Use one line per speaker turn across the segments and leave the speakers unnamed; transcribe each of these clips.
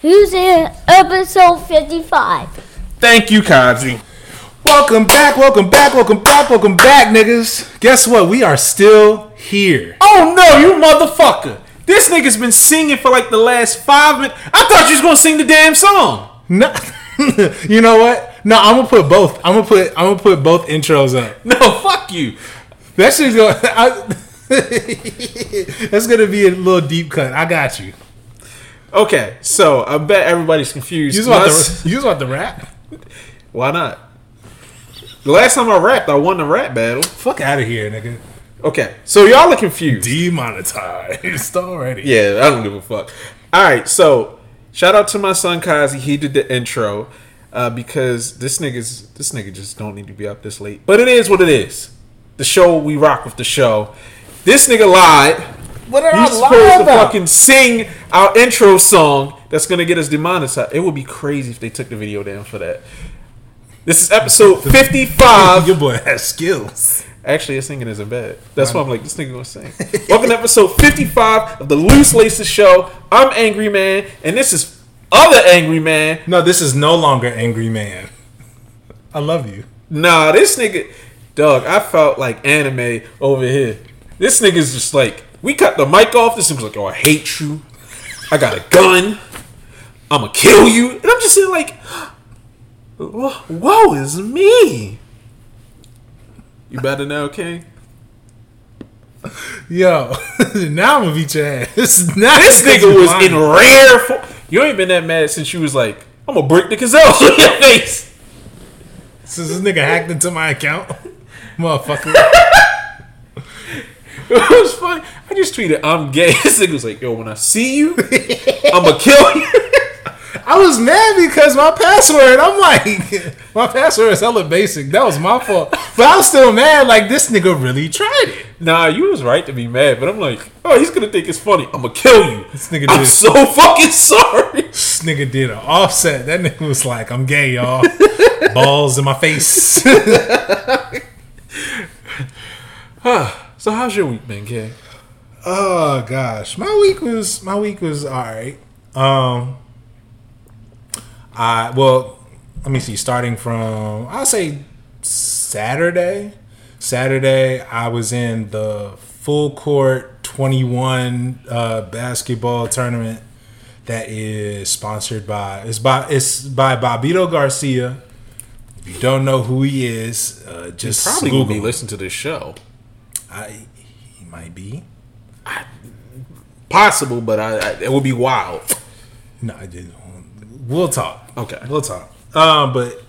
Who's in episode 55?
Thank you, Kazi.
Welcome back, welcome back, welcome back, welcome back, niggas. Guess what? We are still here.
Oh no, you motherfucker! This nigga's been singing for like the last five minutes. I thought you was gonna sing the damn song.
No, you know what? No, I'm gonna put both. I'm gonna put. I'm gonna put both intros up.
No, fuck you.
That shit's gonna. I, that's gonna be a little deep cut. I got you.
Okay, so I bet everybody's confused.
You was about
Us-
to. You was about to rap.
Why not? The last time I rapped, I won the rap battle.
Fuck out of here, nigga.
Okay, so y'all are confused.
Demonetized already.
Yeah, I don't give a fuck. All right, so shout out to my son Kazi. He did the intro uh, because this nigga's this nigga just don't need to be up this late. But it is what it is. The show we rock with the show. This nigga lied.
What are
He's supposed to fucking sing our intro song that's gonna get us demonetized. It would be crazy if they took the video down for that. This is episode fifty-five.
Your boy has skills.
Actually, his singing isn't bad. That's why I'm like, this nigga gonna sing. Welcome to episode 55 of the Loose Laces Show. I'm Angry Man, and this is other Angry Man.
No, this is no longer angry man. I love you.
Nah, this nigga, dog, I felt like anime over here. This nigga's just like, we cut the mic off. This nigga's like, oh, I hate you. I got a gun. I'ma kill you. And I'm just sitting like, "Whoa, woe is me. You better now, King?
Yo, now I'm gonna beat your ass. Now
This nigga was
lying.
in rare form. You ain't been that mad since you was like, I'm gonna break the gazelle in your face.
Since this nigga hacked into my account, motherfucker.
It was funny. I just tweeted, I'm gay. This nigga was like, yo, when I see you, I'm gonna kill you.
I was mad because my password. I'm like, my password is hella basic. That was my fault. But I was still mad. Like this nigga really tried it.
Nah, you was right to be mad, but I'm like, oh, he's gonna think it's funny. I'm gonna kill you.
This nigga
I'm
did.
so fucking sorry.
This nigga did an offset. That nigga was like, I'm gay, y'all. Balls in my face.
So how's your week been, Kay?
Oh gosh, my week was my week was all right. Um, I well, let me see. Starting from I'll say Saturday. Saturday, I was in the full court twenty one uh, basketball tournament that is sponsored by it's by it's by Bobbito Garcia. If you don't know who he is, uh, just
Probably
Google
gonna be listening to this show.
I, he might be.
Possible, but I, I it would be wild.
No, I didn't. We'll talk.
Okay.
We'll talk. Um, but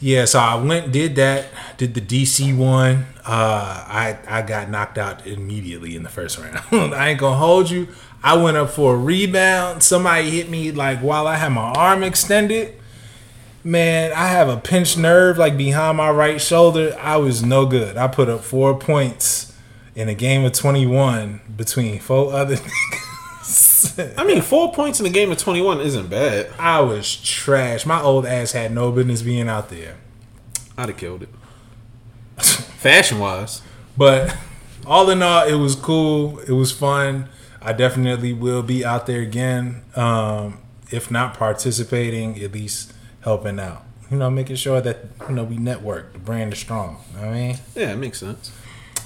yeah, so I went, did that, did the DC one. Uh, I I got knocked out immediately in the first round. I ain't gonna hold you. I went up for a rebound. Somebody hit me like while I had my arm extended. Man, I have a pinched nerve like behind my right shoulder. I was no good. I put up four points in a game of 21 between four other niggas.
I mean, four points in a game of 21 isn't bad.
I was trash. My old ass had no business being out there.
I'd have killed it. Fashion wise.
But all in all, it was cool. It was fun. I definitely will be out there again. Um, if not participating, at least helping out. You know, making sure that you know we network. The brand is strong. You know what I mean.
Yeah, it makes sense.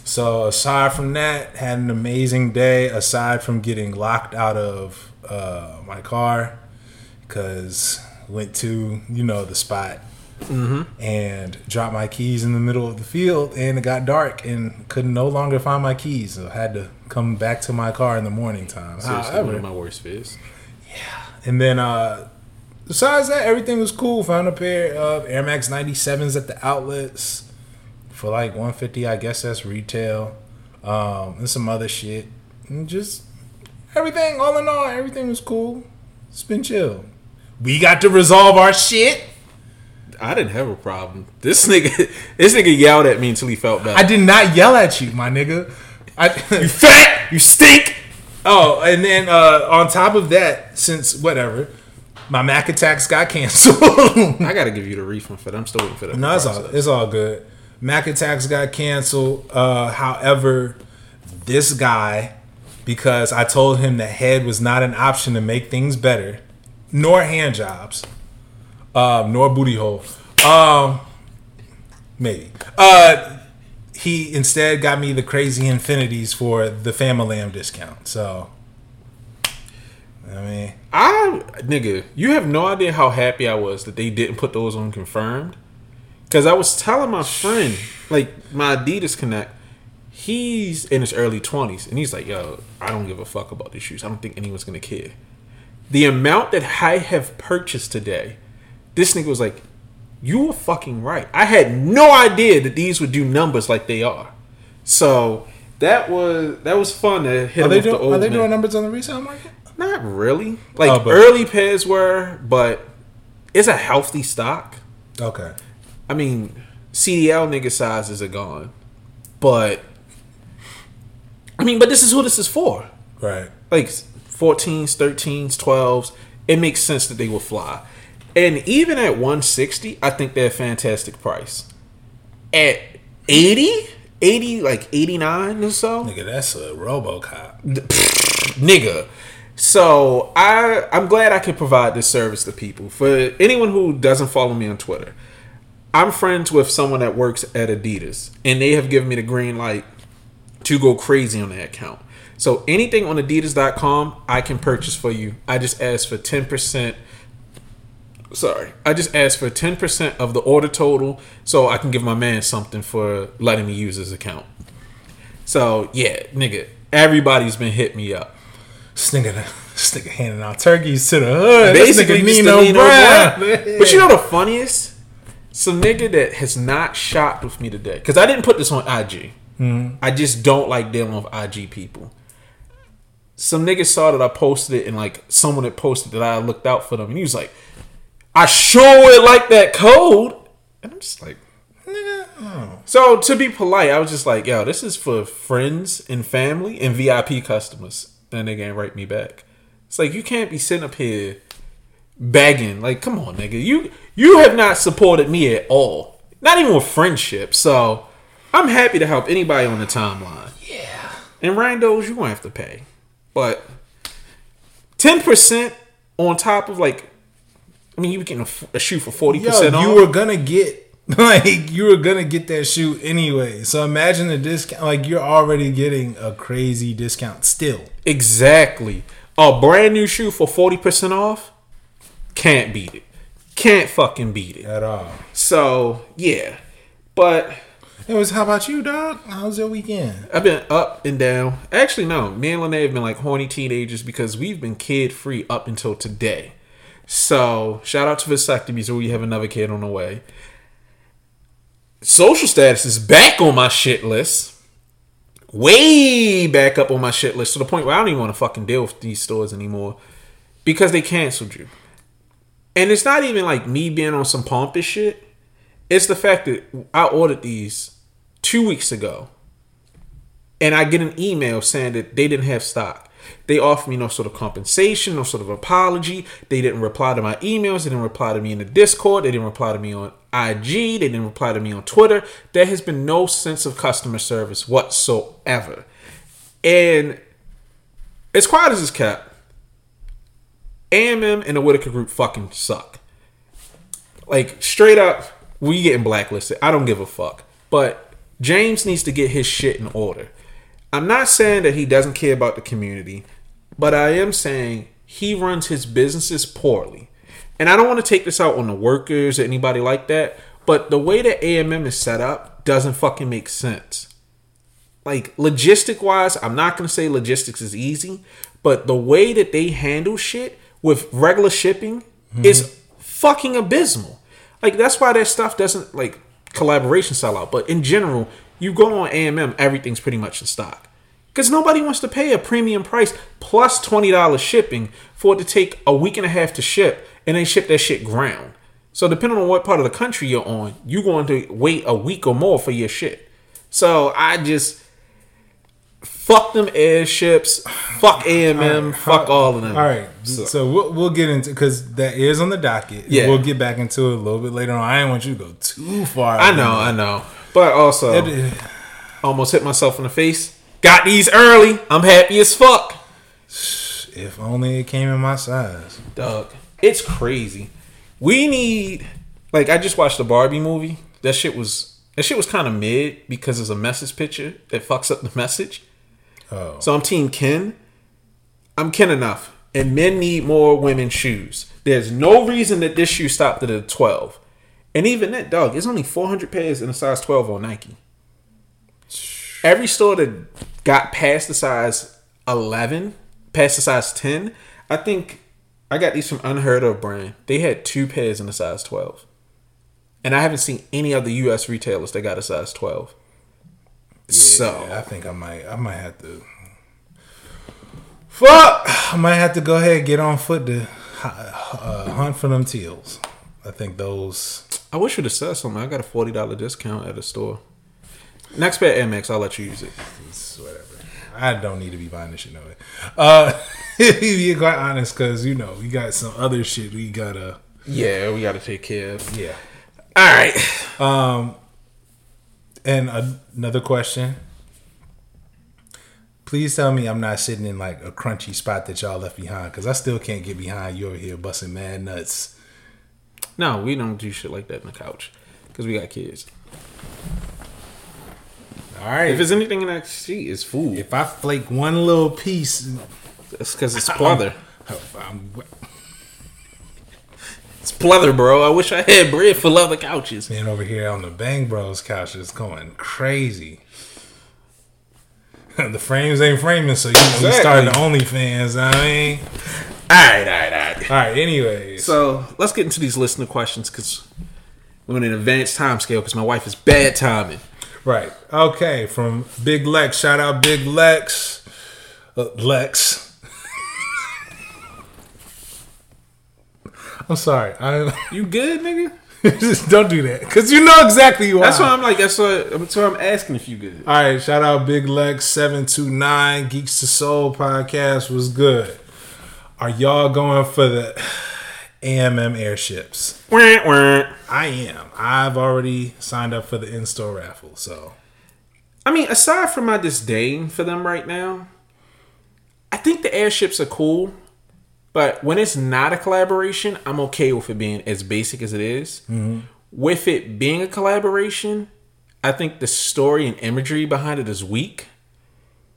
So aside from that, had an amazing day. Aside from getting locked out of uh, my car because went to you know the spot and dropped my keys in the middle of the field, and it got dark and could no longer find my keys. So I had to come back to my car in the morning time.
Seriously, one
However,
of my worst fears.
Yeah, and then uh besides that, everything was cool. Found a pair of Air Max 97s at the outlets for like 150. I guess that's retail. Um, and some other shit. And just everything, all in all, everything was cool. It's been chill. We got to resolve our shit.
I didn't have a problem. This nigga, this nigga yelled at me until he felt bad.
I did not yell at you, my nigga. I,
you fat, you stink.
Oh, and then uh, on top of that, since whatever, my Mac attacks got canceled.
I gotta give you the refund for that. I'm still waiting for that.
No, it's all it's all good. Mac attacks got canceled. Uh, however, this guy, because I told him the head was not an option to make things better, nor hand jobs, um, nor booty hole. Um, maybe. Uh, he instead got me the crazy infinities for the Family Lamb discount. So, I mean,
I nigga, you have no idea how happy I was that they didn't put those on confirmed. Cause I was telling my friend, like my Adidas Connect, he's in his early twenties, and he's like, "Yo, I don't give a fuck about these shoes. I don't think anyone's gonna care." The amount that I have purchased today, this nigga was like, "You were fucking right. I had no idea that these would do numbers like they are." So that was that was fun to hit
are they,
with
do,
the old
are they doing numbers on the resale market?
Not really. Like
Oh, but-
early pairs were, but it's a healthy stock.
Okay.
I mean, CDL nigga sizes are gone, but I mean, but this is who this is for.
Right.
Like 14s, 13s, 12s. It makes sense that they will fly. And even at 160, I think they're a fantastic price. At 80, 80 like 89 or so,
Nigga, that's a RoboCop.
nigga. So I I'm glad I could provide this service to people. For anyone who doesn't follow me on Twitter, I'm friends with someone that works at Adidas, and they have given me the green light to go crazy on that account. So anything on Adidas.com, I can purchase for you. I just ask for ten percent. Sorry, I just asked for ten percent of the order total, so I can give my man something for letting me use his account. So yeah, nigga, everybody's been hit me up.
This nigga, this nigga handing out turkeys to the hood.
Basically,
this nigga Nino
Nino
Brown.
Brown. But you know the funniest? Some nigga that has not shopped with me today because I didn't put this on IG. Mm-hmm. I just don't like dealing with IG people. Some nigga saw that I posted it and like someone had posted that I looked out for them and he was like, "I sure would like that code," and I'm just like. So to be polite, I was just like, "Yo, this is for friends and family and VIP customers." Then they ain't write me back. It's like you can't be sitting up here begging. Like, come on, nigga. You you have not supported me at all. Not even with friendship. So I'm happy to help anybody on the timeline. Yeah. And randos, you gonna have to pay. But ten percent on top of like I mean you were getting a shoe for forty percent off.
you were gonna get like you were gonna get that shoe anyway. So imagine the discount. Like you're already getting a crazy discount still.
Exactly. A brand new shoe for 40% off? Can't beat it. Can't fucking beat it.
At all.
So, yeah. But
Anyways, how about you, dog? How's your weekend?
I've been up and down. Actually, no. Me and Lene have been like horny teenagers because we've been kid free up until today. So, shout out to vasectomies or we have another kid on the way. Social status is back on my shit list. Way back up on my shit list to the point where I don't even want to fucking deal with these stores anymore because they canceled you. And it's not even like me being on some pompous shit. It's the fact that I ordered these two weeks ago and I get an email saying that they didn't have stock. They offered me no sort of compensation, no sort of apology. They didn't reply to my emails. They didn't reply to me in the Discord. They didn't reply to me on IG. They didn't reply to me on Twitter. There has been no sense of customer service whatsoever. And as quiet as it's kept, AMM and the Whitaker Group fucking suck. Like straight up, we getting blacklisted. I don't give a fuck. But James needs to get his shit in order. I'm not saying that he doesn't care about the community, but I am saying he runs his businesses poorly. And I don't want to take this out on the workers or anybody like that, but the way that AMM is set up doesn't fucking make sense. Like logistic wise, I'm not gonna say logistics is easy, but the way that they handle shit with regular shipping mm-hmm. is fucking abysmal. Like that's why that stuff doesn't like collaboration sell out. But in general, you go on AMM, everything's pretty much in stock. Because nobody wants to pay a premium price plus plus twenty dollars shipping for it to take a week and a half to ship, and then ship that shit ground. So depending on what part of the country you're on, you're going to wait a week or more for your shit. So I just fuck them airships, fuck AMM, fuck all of them.
All right, so, we'll, we'll get into because that is on the docket.
Yeah.
we'll get back into it a little bit later on. I didn't want you to go too far.
I know, I know, but also
It-
almost hit myself in the face. Got these early. I'm happy as fuck.
if only it came in my size.
Dog. It's crazy. We need like I just watched the Barbie movie. That shit was that shit was kind of mid because there's a message picture that fucks up the message.
Oh.
So I'm team Ken. I'm Ken enough. And men need more women's shoes. There's no reason that this shoe stopped at a 12. And even that, dog, it's only 400 pairs in a size 12 on Nike. Every store that got past the size 11, past the size 10, I think I got these from Unheard of brand. They had two pairs in a size 12. And I haven't seen any other US retailers that got a size 12. so,
I think I might I might have to Fuck I might have to go ahead and get on foot to uh, hunt for them teals. I think those
I wish you'd have said something. I got a $40 discount at a store. Next pair MX, I'll let you use it.
it's whatever. I don't need to be buying this shit no way. Uh be quite honest, cause you know, we got some other shit we gotta
Yeah, we got to take care of.
yeah.
All right.
Um, and another question. Please tell me I'm not sitting in like a crunchy spot that y'all left behind because I still can't get behind you over here busting mad nuts.
No, we don't do shit like that in the couch because we got kids.
All right.
If there's anything in that seat, it's food.
If I flake one little piece,
That's because it's pleather.
I'm,
It's pleather, bro. I wish I had bread for leather couches.
man over here on the Bang Bros couch is going crazy. the frames ain't framing, so you know we started the OnlyFans. I mean,
All right, all right, all right.
all right. Anyways,
So let's get into these listener questions because we're on an advanced time scale because my wife is bad timing.
Right, okay. From Big Lex, shout out Big Lex, uh, Lex. I'm sorry. I
You good, nigga?
just don't do that because you know exactly why.
That's why I'm like. That's why. That's why I'm asking if you good.
All right, shout out Big Lex seven two nine Geeks to Soul podcast was good. Are y'all going for the AMM airships?
Wah, wah.
I am. I've already signed up for the in store raffle. So
I mean, aside from my disdain for them right now, I think the airships are cool. But when it's not a collaboration, I'm okay with it being as basic as it is. Mm-hmm. With it being a collaboration, I think the story and imagery behind it is weak,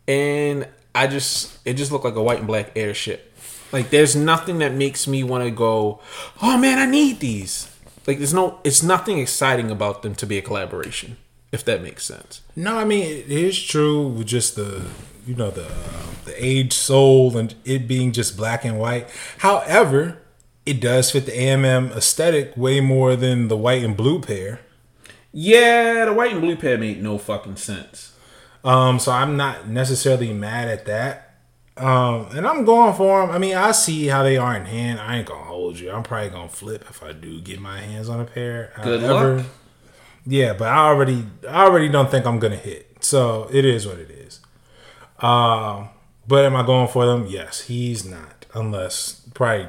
and I just it just looked like a white and black airship. Like there's nothing that makes me want to go, oh man, I need these. Like there's no, it's nothing exciting about them to be a collaboration, if that makes sense.
no, I mean it is true with just the you know the uh, the age soul and it being just black and white. However, it does fit the AMM aesthetic way more than the white and blue pair.
Yeah, the white and blue pair made no fucking sense.
Um, so I'm not necessarily mad at that. Um, and I'm going for them. I mean, I see how they are in hand. I ain't gonna hold you. I'm probably gonna flip if I do get my hands on a pair.
Good luck.
Yeah, but I already, I already don't think I'm gonna hit. So it is what it is. Um, but am I going for them? Yes, he's not. Unless probably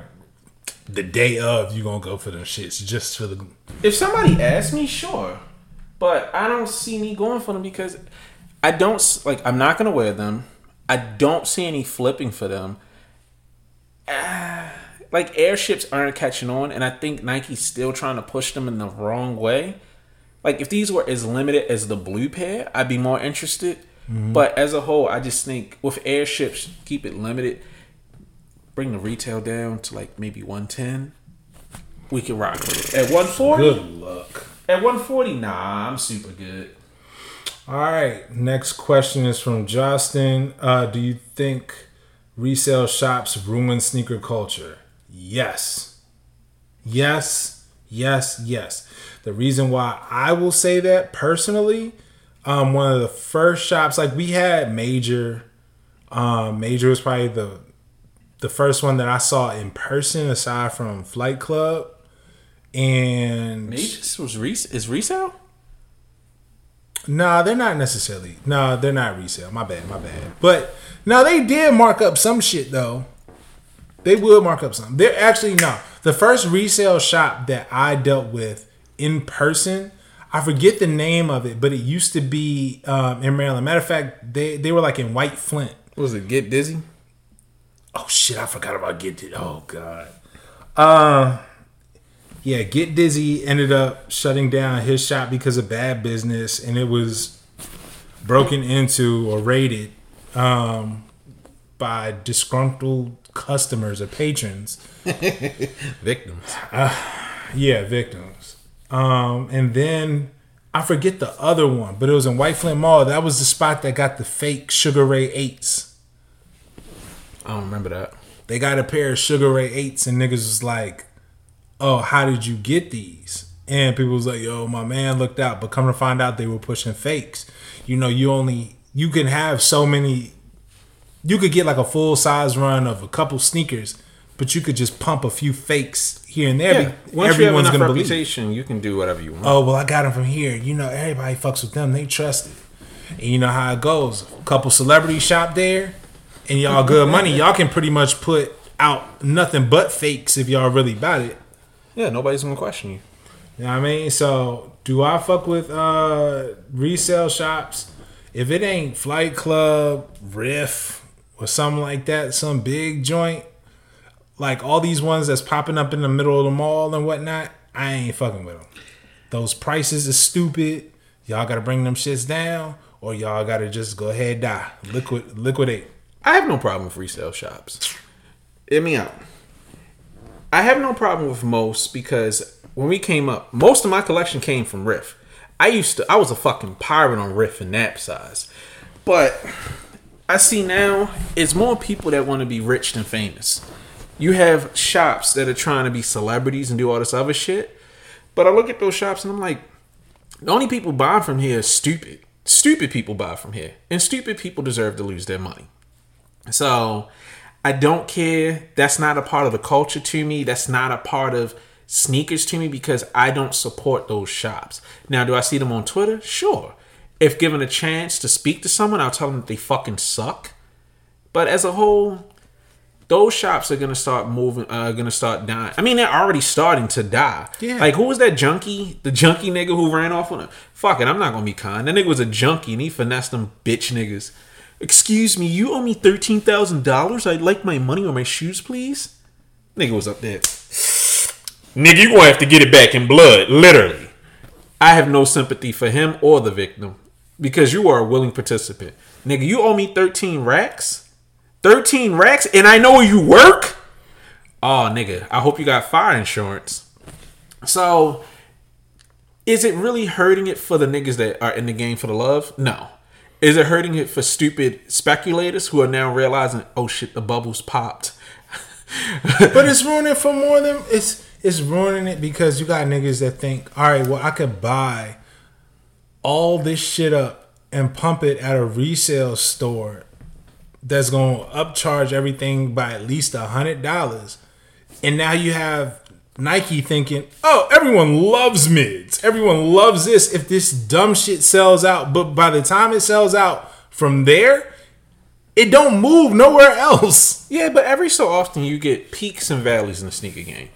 the day of you gonna go for them shits just for the.
If somebody asks me, sure, but I don't see me going for them because I don't like. I'm not gonna wear them. I don't see any flipping for them. Ah, like airships aren't catching on, and I think Nike's still trying to push them in the wrong way. Like if these were as limited as the blue pair, I'd be more interested. But as a whole, I just think with airships, keep it limited. Bring the retail down to like maybe 110. We can rock with it. At 140?
Good luck.
At 140, nah, I'm super good.
All right. Next question is from Justin. Uh, do you think resale shops ruin sneaker culture? Yes. Yes. Yes. Yes. The reason why I will say that personally, um, one of the first shops like we had Major. Um, Major was probably the the first one that I saw in person aside from Flight Club. And
Mages was res- is resale?
Nah, they're not necessarily. Nah, they're not resale. My bad, my bad. But no, they did mark up some shit though. They would mark up some. They're actually no. The first resale shop that I dealt with in person, I forget the name of it, but it used to be um, in Maryland. Matter of fact, they they were like in White Flint.
Was it Get Dizzy?
Oh shit, I forgot about Get Dizzy. Oh god. Uh, yeah, Get Dizzy ended up shutting down his shop because of bad business, and it was broken into or raided um, by disgruntled customers or patrons.
Victims.
Yeah, victims. Um, and then I forget the other one, but it was in White Flint Mall. That was the spot that got the fake Sugar Ray eights.
I don't remember that.
They got a pair of Sugar Ray eights, and niggas was like, "Oh, how did you get these?" And people was like, "Yo, my man looked out," but come to find out, they were pushing fakes. You know, you only you can have so many. You could get like a full size run of a couple sneakers, but you could just pump a few fakes here and there.
Yeah. Once you have
everyone's
enough
gonna believe.
reputation, you can do whatever you want.
Oh well, I got them from here. You know, everybody fucks with them. They trust it, and you know how it goes. A couple celebrities shop there, and y'all good money. Y'all can pretty much put out nothing but fakes if y'all really about it.
Yeah, nobody's gonna question you.
You know I mean? So, do I fuck with uh resale shops? If it ain't Flight Club, RIF, or something like that, some big joint, like all these ones that's popping up in the middle of the mall and whatnot, I ain't fucking with them. Those prices is stupid. Y'all gotta bring them shits down, or y'all gotta just go ahead die, liquid, liquidate.
I have no problem with resale shops. Hit me out. I have no problem with most because when we came up, most of my collection came from RIF. I used to, I was a fucking pirate on RIF and nap size. But I see now it's more people that want to be rich than famous. You have shops that are trying to be celebrities and do all this other shit. But I look at those shops and I'm like, the only people buying from here are stupid. Stupid people buy from here. And stupid people deserve to lose their money. So I don't care. That's not a part of the culture to me. That's not a part of sneakers to me because I don't support those shops. Now, do I see them on Twitter? Sure. If given a chance to speak to someone, I'll tell them that they fucking suck. But as a whole, those shops are gonna start moving. Uh, gonna start dying. I mean, they're already starting to die.
Yeah.
Like who was that junkie? The junkie nigga who ran off on a fuck it. I'm not gonna be kind. That nigga was a junkie and he finessed them bitch niggas. Excuse me, you owe me thirteen thousand dollars. I'd like my money or my shoes, please. Nigga was up there. Nigga, you gonna have to get it back in blood, literally. I have no sympathy for him or the victim because you are a willing participant. Nigga, you owe me 13 racks? 13 racks and I know where you work? Oh, nigga, I hope you got fire insurance. So, is it really hurting it for the niggas that are in the game for the love? No. Is it hurting it for stupid speculators who are now realizing, oh shit, the bubbles popped?
But it's ruining it for more than it's it's ruining it because you got niggas that think, all right, well, I could buy all this shit up and pump it at a resale store that's gonna upcharge everything by at least a hundred dollars, and now you have Nike thinking, oh, everyone loves mids, everyone loves this. If this dumb shit sells out, but by the time it sells out from there, it don't move nowhere else.
Yeah, but every so often you get peaks and valleys in the sneaker game.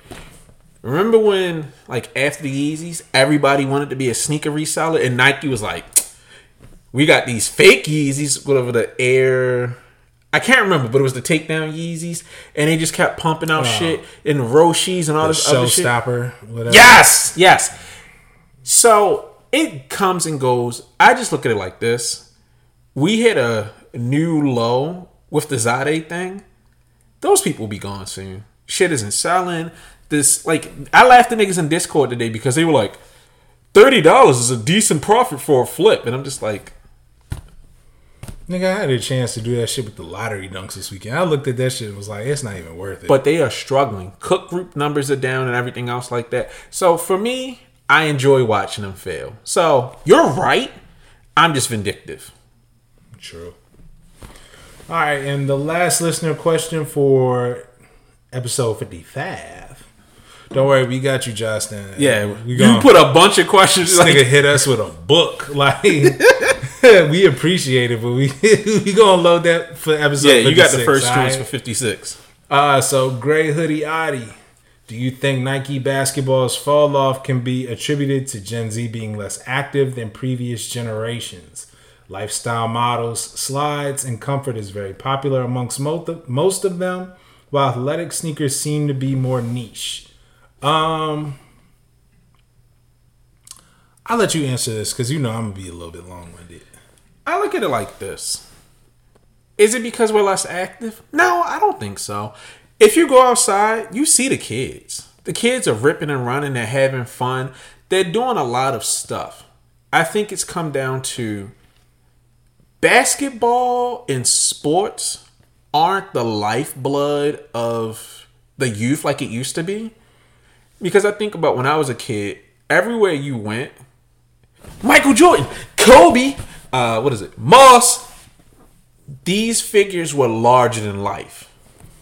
Remember when, like, after the Yeezys, everybody wanted to be a sneaker reseller, and Nike was like, "We got these fake Yeezys, whatever the Air." I can't remember, but it was the takedown Yeezys, and they just kept pumping out shit in Roshes and all this other shit.
Showstopper, whatever.
Yes, yes. So it comes and goes. I just look at it like this: we hit a new low with the Zadeh thing. Those people will be gone soon. Shit isn't selling. This like I laughed at niggas in Discord today because they were like, thirty dollars is a decent profit for a flip, and I'm just like,
Nigga, I had a chance to do that shit with the lottery dunks this weekend. I looked at that shit and was like, it's not even worth it.
but they are struggling. Cook group numbers are down and everything else like that. So for me, I enjoy watching them fail. So you're right. I'm just vindictive.
True. All right, and the last listener question for episode 55. Don't worry, we got you, Justin.
Yeah,
we
you put a bunch of questions.
this
Like,
nigga hit us with a book. Like, we appreciate it, but we we gonna load that for episode.
yeah, you got the first
all
choice
right?
for 56.
Uh, so Gray Hoodie Adi, do you think Nike basketball's fall off can be attributed to Gen Z being less active than previous generations? Lifestyle models, slides, and comfort is very popular amongst most of, most of them, while athletic sneakers seem to be more niche. Um, I'll let you answer this because you know I'm gonna be a little bit long winded.
I look at it like this. Is it because we're less active? No, I don't think so. If you go outside, you see the kids. The kids are ripping and running, they're having fun, they're doing a lot of stuff. I think it's come down to basketball and sports aren't the lifeblood of the youth like it used to be. Because I think about when I was a kid, everywhere you went, Michael Jordan, Kobe, uh, what is it, Moss, these figures were larger than life.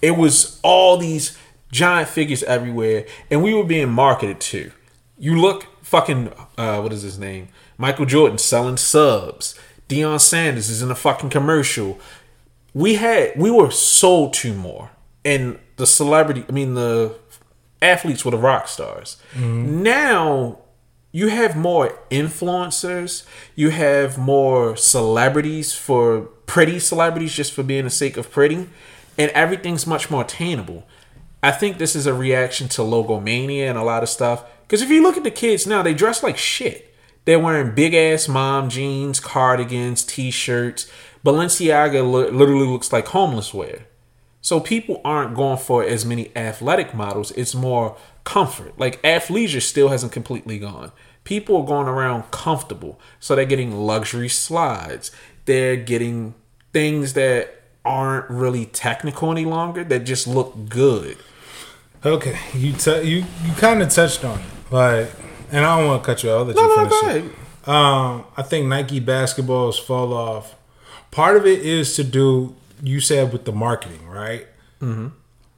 It was all these giant figures everywhere, and we were being marketed to. You look fucking uh, what is his name? Michael Jordan selling subs. Deion Sanders is in a fucking commercial. We had we were sold to more, and the celebrity. I mean the athletes were the rock stars. Now you have more influencers. You have more celebrities for pretty celebrities just for being the sake of pretty, and everything's much more attainable. I think this is a reaction to logomania and a lot of stuff. Because if you look at the kids now, they dress like shit. They're wearing big ass mom jeans, cardigans, t shirts. Balenciaga li- literally looks like homeless wear. So people aren't going for as many athletic models. It's more comfort. Like athleisure still hasn't completely gone. People are going around comfortable. So they're getting luxury slides. They're getting things that aren't really technical any longer that just look good.
Okay, you t- you you kind of touched on it, like, and I don't want to cut you off.
No,
you
no,
finish
go ahead.
Um, I think Nike basketballs fall off. Part of it is to do you said with the marketing, right? Mm-hmm.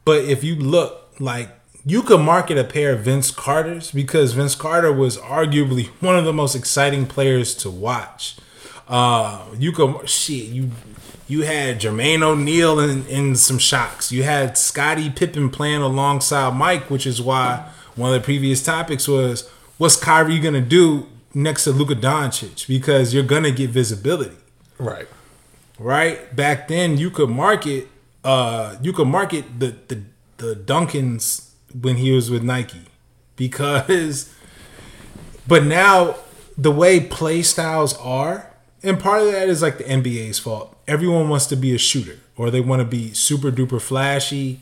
But if you look like you could market a pair of Vince Carter's because Vince Carter was arguably one of the most exciting players to watch. Uh, you could shit you. You had Jermaine O'Neal in, in some Shox. You had Scottie Pippen playing alongside Mike, which is why one of the previous topics was what's Kyrie gonna do next to Luka Doncic because you're gonna get visibility,
Right.
right? Back then, you could market, uh, you could market the the the Duncans when he was with Nike because, but now the way play styles are, and part of that is like the NBA's fault. Everyone wants to be a shooter or they want to be super duper flashy,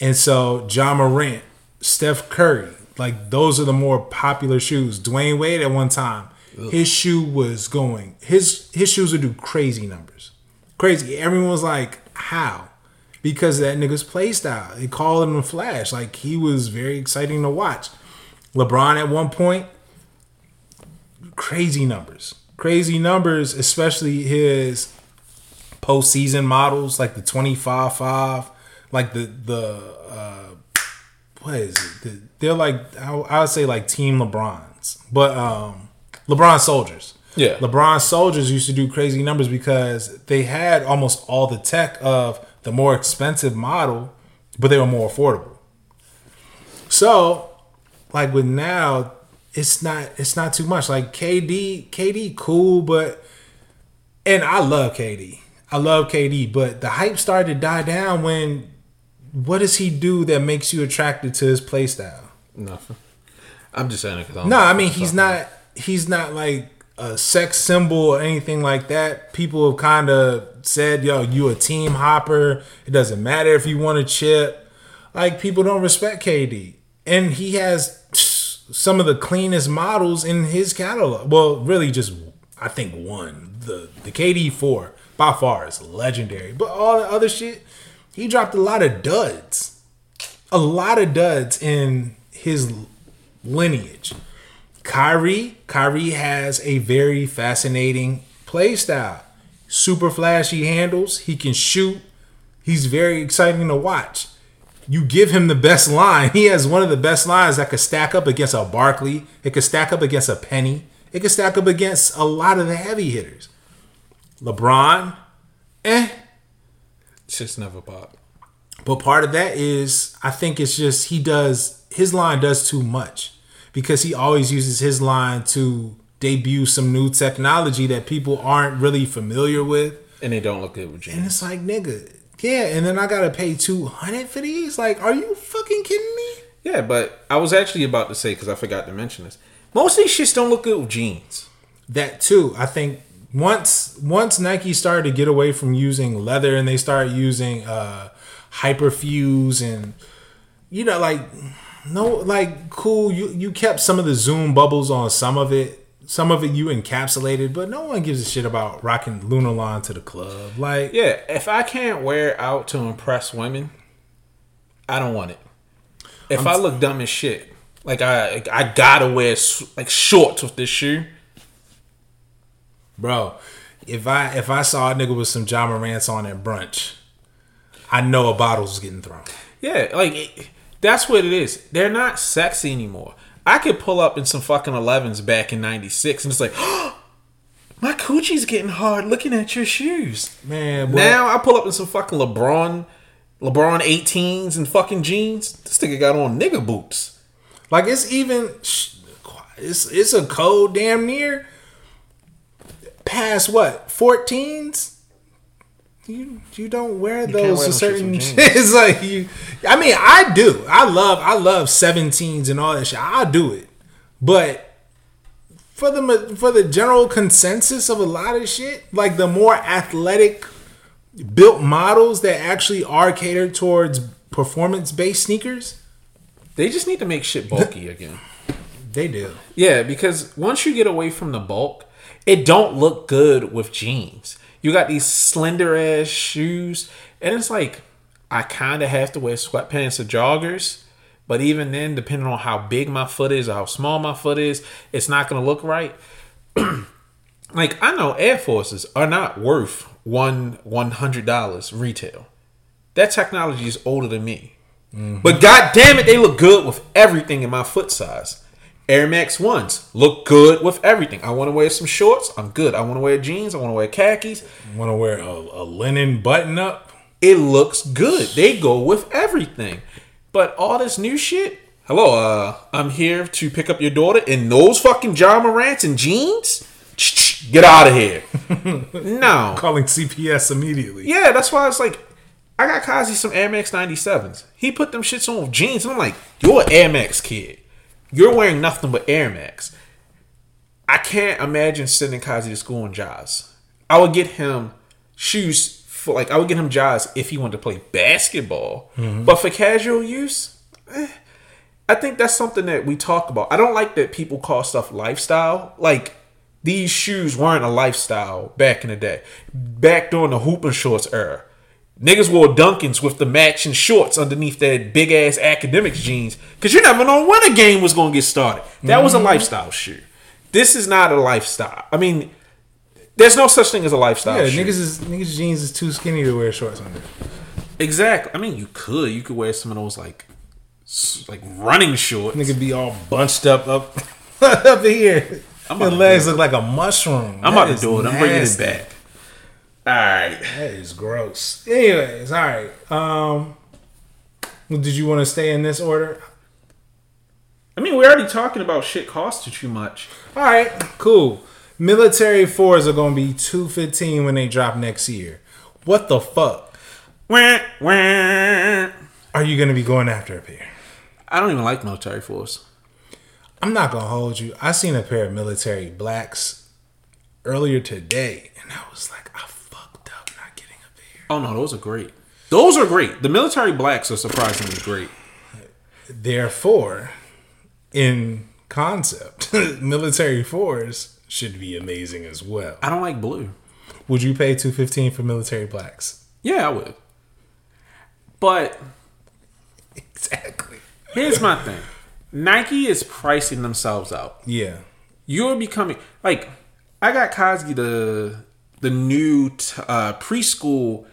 and so Ja Morant, Steph Curry, like those are the more popular shoes. Dwyane Wade at one time, his shoe was going his his shoes would do crazy numbers, crazy. Everyone was like, how? Because that nigga's play style. They called him Flash. Like he was very exciting to watch. LeBron at one point, crazy numbers, crazy numbers, especially his postseason models like the 25 5 like the the uh what is it the, they're like I, I would say like team lebrons but um lebron soldiers
Yeah.
lebron soldiers used to do crazy numbers because they had almost all the tech of the more expensive model but they were more affordable so like with now it's not it's not too much like kd kd cool but and I love KD. I love KD, but the hype started to die down when what does he do that makes you attracted to his play style?
Nothing. I'm just saying it because
No, I mean he's not he's not like a sex symbol or anything like that. People have kind of said, "Yo, you a team hopper. It doesn't matter if you want a chip." Like people don't respect KD, and he has some of the cleanest models in his catalog. Well, really, just I think one. The the KD four by far is legendary, but all the other shit, he dropped a lot of duds, a lot of duds in his lineage. Kyrie, Kyrie has a very fascinating play style. Super flashy handles. He can shoot. He's very exciting to watch. You give him the best line. He has one of the best lines that could stack up against a Barkley. It could stack up against a Penny. It could stack up against a lot of the heavy hitters. LeBron, eh.
It's just never popped.
But part of that is I think it's just he does his line does too much because he always uses his line to debut some new technology that people aren't really familiar with.
And they don't look good with jeans.
And it's like, nigga, Yeah, and then I gotta pay two hundred for these. Like, are you fucking kidding me?
Yeah, but I was actually about to say because I forgot to mention this. Most of these shits don't look good with jeans.
That too. I think once once Nike started to get away from using leather and they started using uh hyperfuse and you know like no like cool you you kept some of the zoom bubbles on some of it some of it you encapsulated but no one gives a shit about rocking lunarlon to the club like
Yeah, if I can't wear it out to impress women, I don't want it. If i look dumb as shit, like I I gotta wear like shorts with this shoe.
bro if i if i saw a nigga with some ja morant's on at brunch i know a bottle's getting thrown
Yeah, like that's what it is. They're not sexy anymore. I could pull up in some fucking 11s back in 96 and it's like, my coochie's getting hard looking at your shoes.
man boy,
Now I pull up in some fucking LeBron, LeBron 18s and fucking jeans. This nigga got on nigga boots.
Like it's even it's it's a code damn near past what 14s. You you don't wear those
wear
to
them shits
certain. it's like you. I mean, I do. I love I love 17s and all that shit. I do it, but for the for the general consensus of a lot of shit, like the more athletic built models that actually are catered towards performance based sneakers,
They just need to make shit bulky again.
they do.
Yeah, because once you get away from the bulk, it don't look good with jeans. You got these slender ass shoes, and it's like I kind of have to wear sweatpants or joggers. But even then, depending on how big my foot is or how small my foot is, it's not gonna look right. like I know Air Forces are not worth one one hundred dollars retail. That technology is older than me. Mm-hmm. But god damn it, they look good with everything in my foot size. Air Max ones look good with everything. I want to wear some shorts. I'm good. I want to wear jeans. I want to wear khakis.
I want to wear a, a linen button up?
It looks good. They go with everything. But all this new shit. Hello, uh, I'm here to pick up your daughter in those fucking Ja Morant's and jeans. Get out of here. no.
Calling CPS immediately.
Yeah, that's why it's like I got Kazi some Air Max 97s. He put them shits on with jeans, and I'm like, you're an Air Max kid. You're wearing nothing but Air Max. I can't imagine sending Kazi to school in Jaws. I would get him shoes for like I would get him Jaws if he wanted to play basketball. But for casual use, eh, I think that's something that we talk about. I don't like that people call stuff lifestyle. Like these shoes weren't a lifestyle back in the day. Back during the hooping shorts era. Niggas wore Dunkins with the matching shorts underneath that big ass Akademiks jeans. Cause you never know when a game was gonna get started. That was a mm-hmm. lifestyle shoe. This is not a lifestyle. I mean, there's no such thing as a lifestyle
Yeah,
shoe.
niggas is niggas jeans is too skinny to wear shorts under.
Exactly. I mean, you could. You could wear some of those like, like running shorts.
Nigga be all bunched up up up here.
I'm
Your legs
do
look like a mushroom.
I'm
That
about to do it. I'm bringing it back. All right.
That is gross. Anyways, all right. Um, did you want to stay in this order?
I mean, we're already talking about shit costing too much.
All right, cool. Military fours are gonna be two fifteen when they drop next year. What the fuck
Wah, wah.
are you gonna be going after a pair?
I don't even like military fours.
I'm not gonna hold you. I seen a pair of military blacks earlier today, and I was like, I fucked up not getting a pair.
Oh no, those are great. Those are great. The military blacks are surprisingly great.
Therefore, in concept, military fours should be amazing as well.
I don't like blue.
Would you pay two fifteen for military blacks?
Yeah, I would. But
Exactly.
here's my thing. Nike is pricing themselves out.
Yeah.
You're becoming like I got Kazi the the new t- uh, preschool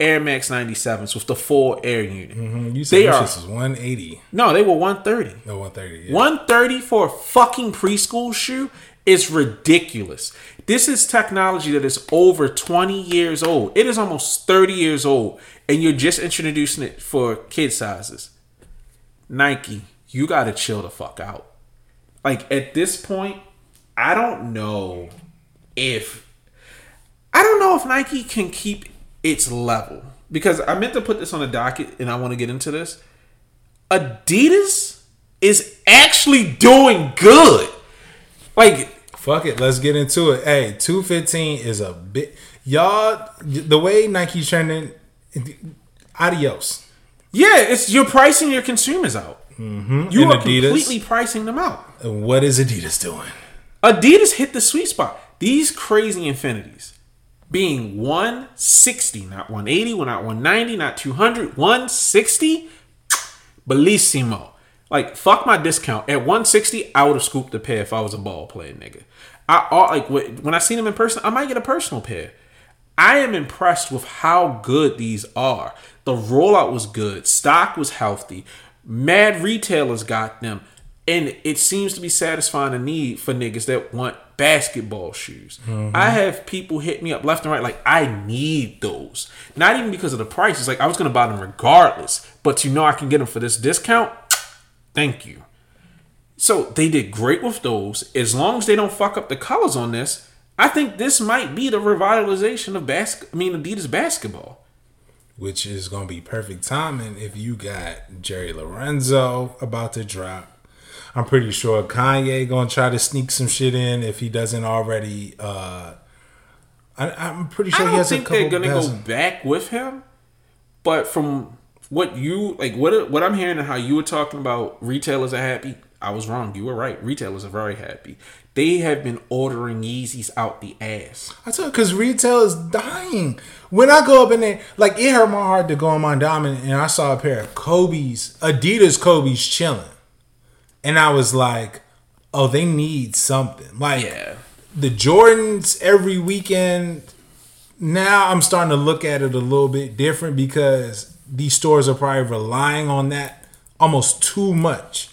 Air Max 97s with the full air unit. Mm-hmm.
You said
They
this
are
one eighty.
no, they were 130.
No one thirty. Yeah.
130 for a fucking preschool shoe is ridiculous. This is technology that is over 20 years old. It is almost 30 years old, and you're just introducing it for kid sizes. Nike, you gotta chill the fuck out. Like at this point, I don't know if I don't know if Nike can keep its level because I meant to put this on the docket and I want to get into this. Adidas is actually doing good. Like
Fuck it, let's get into it. Hey, two fifteen is a bit y'all. The way Nike's trending, adios.
Yeah, it's you're pricing your consumers out. Mm-hmm. You
And
are
Adidas?
completely pricing them out.
And what is Adidas doing?
Adidas hit the sweet spot. These crazy infinities being 160, not 180, not 190, not 200, 160. Bellissimo. Like, fuck my discount. At 160, I would have scooped a pair if I was a ball player, nigga. I I- like when I seen them in person, I might get a personal pair. I am impressed with how good these are. The rollout was good. Stock was healthy. Mad retailers got them. And it seems to be satisfying a need for niggas that want basketball shoes. Mm-hmm. I have people hit me up left and right like I need those. Not even because of the price. It's like I was gonna buy them regardless. But you know I can get them for this discount. Thank you. So they did great with those. As long as they don't fuck up the colors on this, I think this might be the revitalization of basket. I mean Adidas basketball.
Which is gonna be perfect timing if you got Jerry Lorenzo about to drop. I'm pretty sure Kanye gonna try to sneak some shit in if he doesn't already. uh I, I'm pretty sure
I
he has a couple.
they're gonna go back with him, but from what you like, what what I'm hearing and how you were talking about, retailers are happy. I was wrong. You were right. Retailers are very happy. They have been ordering Yeezys out the ass.
I tell you, because retail is dying. When I go up in there, like it hurt my heart to go on my diamond and I saw a pair of Kobe's, Adidas Kobe's chilling. And I was like, oh, they need something. Like
Yeah.
the Jordans every weekend. Now I'm starting to look at it a little bit different because these stores are probably relying on that almost too much.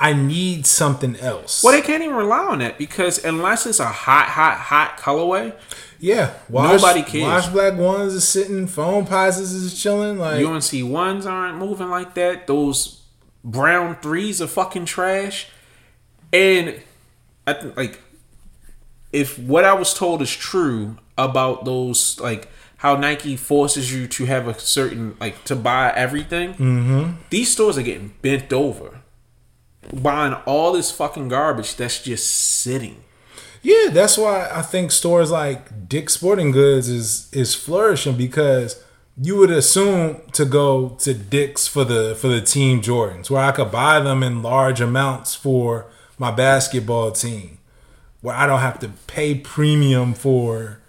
I need something else.
Well, they can't even rely on that because unless it's a hot, hot, hot colorway,
Yeah, wash,
Nobody cares.
Wash black ones is sitting, Foamposites is chilling. Like
UNC ones aren't moving like that. Those brown threes are fucking trash. And I think like if what I was told is true about those like how Nike forces you to have a certain like to buy everything,
Mm-hmm.
these stores are getting bent over, buying all this fucking garbage that's just sitting.
yeah, that's why I think stores like Dick's Sporting Goods is is flourishing because you would assume to go to Dick's for the for the team Jordans where I could buy them in large amounts for my basketball team, where I don't have to pay premium for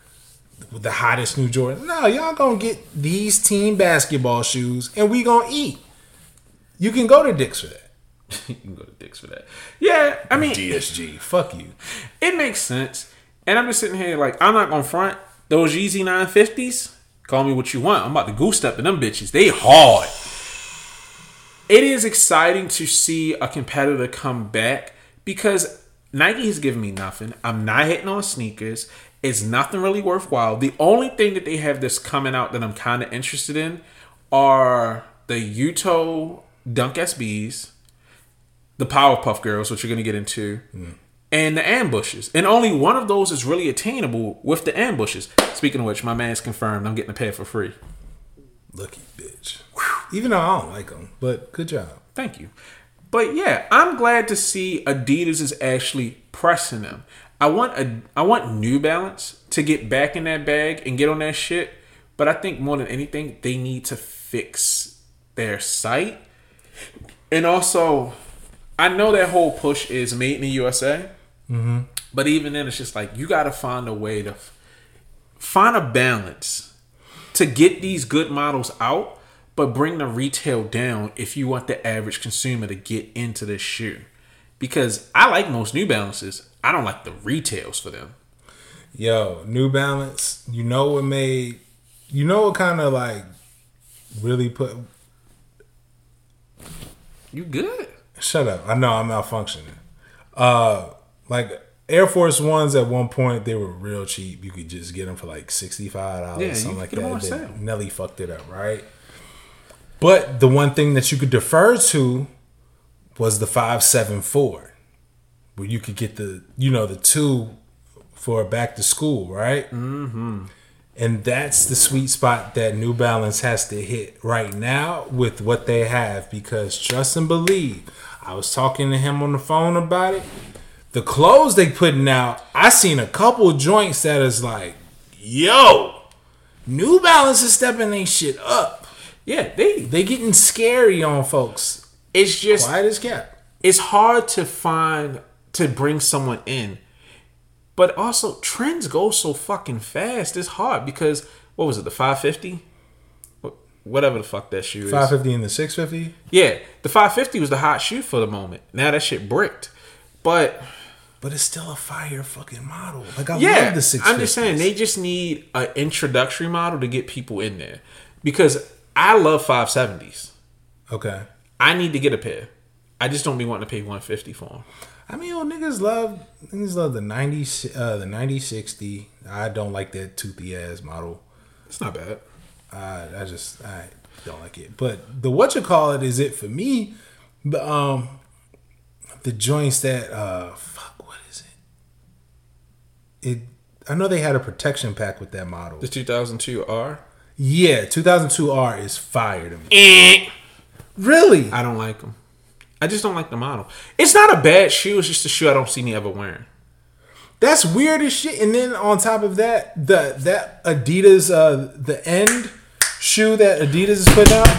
the hottest new Jordan. No, y'all gonna get these team basketball shoes and we gonna eat. You can go to Dick's for that.
you can go to Dick's for that. Yeah, I mean
DSG, fuck you.
it makes sense. And I'm just sitting here like I'm not gonna front those Yeezy 950s. Call me what you want. I'm about to goose step to them bitches. They hard. It is exciting to see a competitor come back because Nike has given me nothing. I'm not hitting on sneakers. It's nothing really worthwhile. The only thing that they have that's coming out that I'm kind of interested in are the Yuto Dunk SBs, the Powerpuff Girls, which you're going to get into, mm. And the ambushes. And only one of those is really attainable with the ambushes. Speaking of which, my man's confirmed I'm getting a pair for free.
Lucky bitch. Even though I don't like them, but good job.
Thank you. But yeah, I'm glad to see Adidas is actually pressing them. I want a I want New Balance to get back in that bag and get on that shit. But I think more than anything, they need to fix their site. And also, I know that whole push is made in the USA. But even then, it's just like you got to find a way to f- find a balance to get these good models out, but bring the retail down if you want the average consumer to get into this shoe. Because I like most New Balances, I don't like the retails for them.
Yo, New Balance, you know what made you know what kind of like really put
You good?
shut up. I know I'm malfunctioning. Uh like Air Force Ones at one point they were real cheap. You could just get them for like sixty five dollars,
Yeah,
something like that.
on
Then
sale.
Nelly fucked it up, right? But the one thing that you could defer to was the five seven four, where you could get the you know the two for back to school, right? Mm-hmm. And that's the sweet spot that New Balance has to hit right now with what they have because trust and believe. I was talking to him on the phone about it. The clothes they putting out, I seen a couple joints that is like, yo, New Balance is stepping they shit up.
Yeah, they.
They getting scary on folks.
It's just
Quiet as cat.
it's hard to find to bring someone in, but also trends go so fucking fast. It's hard because what was it? The five fifty, whatever the fuck that shoe is.
550 and the 650.
Yeah, the five fifty was the hot shoe for the moment. Now that shit bricked, but
But it's still a fire fucking model. Like I
yeah,
love the 650.
I'm just saying they just need an introductory model to get people in there because I love five seventies.
Okay.
I need to get a pair. I just don't be wanting to pay one fifty for them.
I mean, yo, niggas love niggas love the 90 uh the 9060. I don't like that toothy ass model.
It's not bad.
I I just I don't like it. But the what you call it is it for me. But um the joints that uh fuck it? I know they had a protection pack with that model.
The 2002 R.
Yeah, 2002R is fire to me.
Eh.
Really?
I don't like them. I just don't like the model. It's not a bad shoe. It's just a shoe I don't see me ever wearing.
That's weird as shit. And then on top of that, the that Adidas uh the end shoe that Adidas is putting out,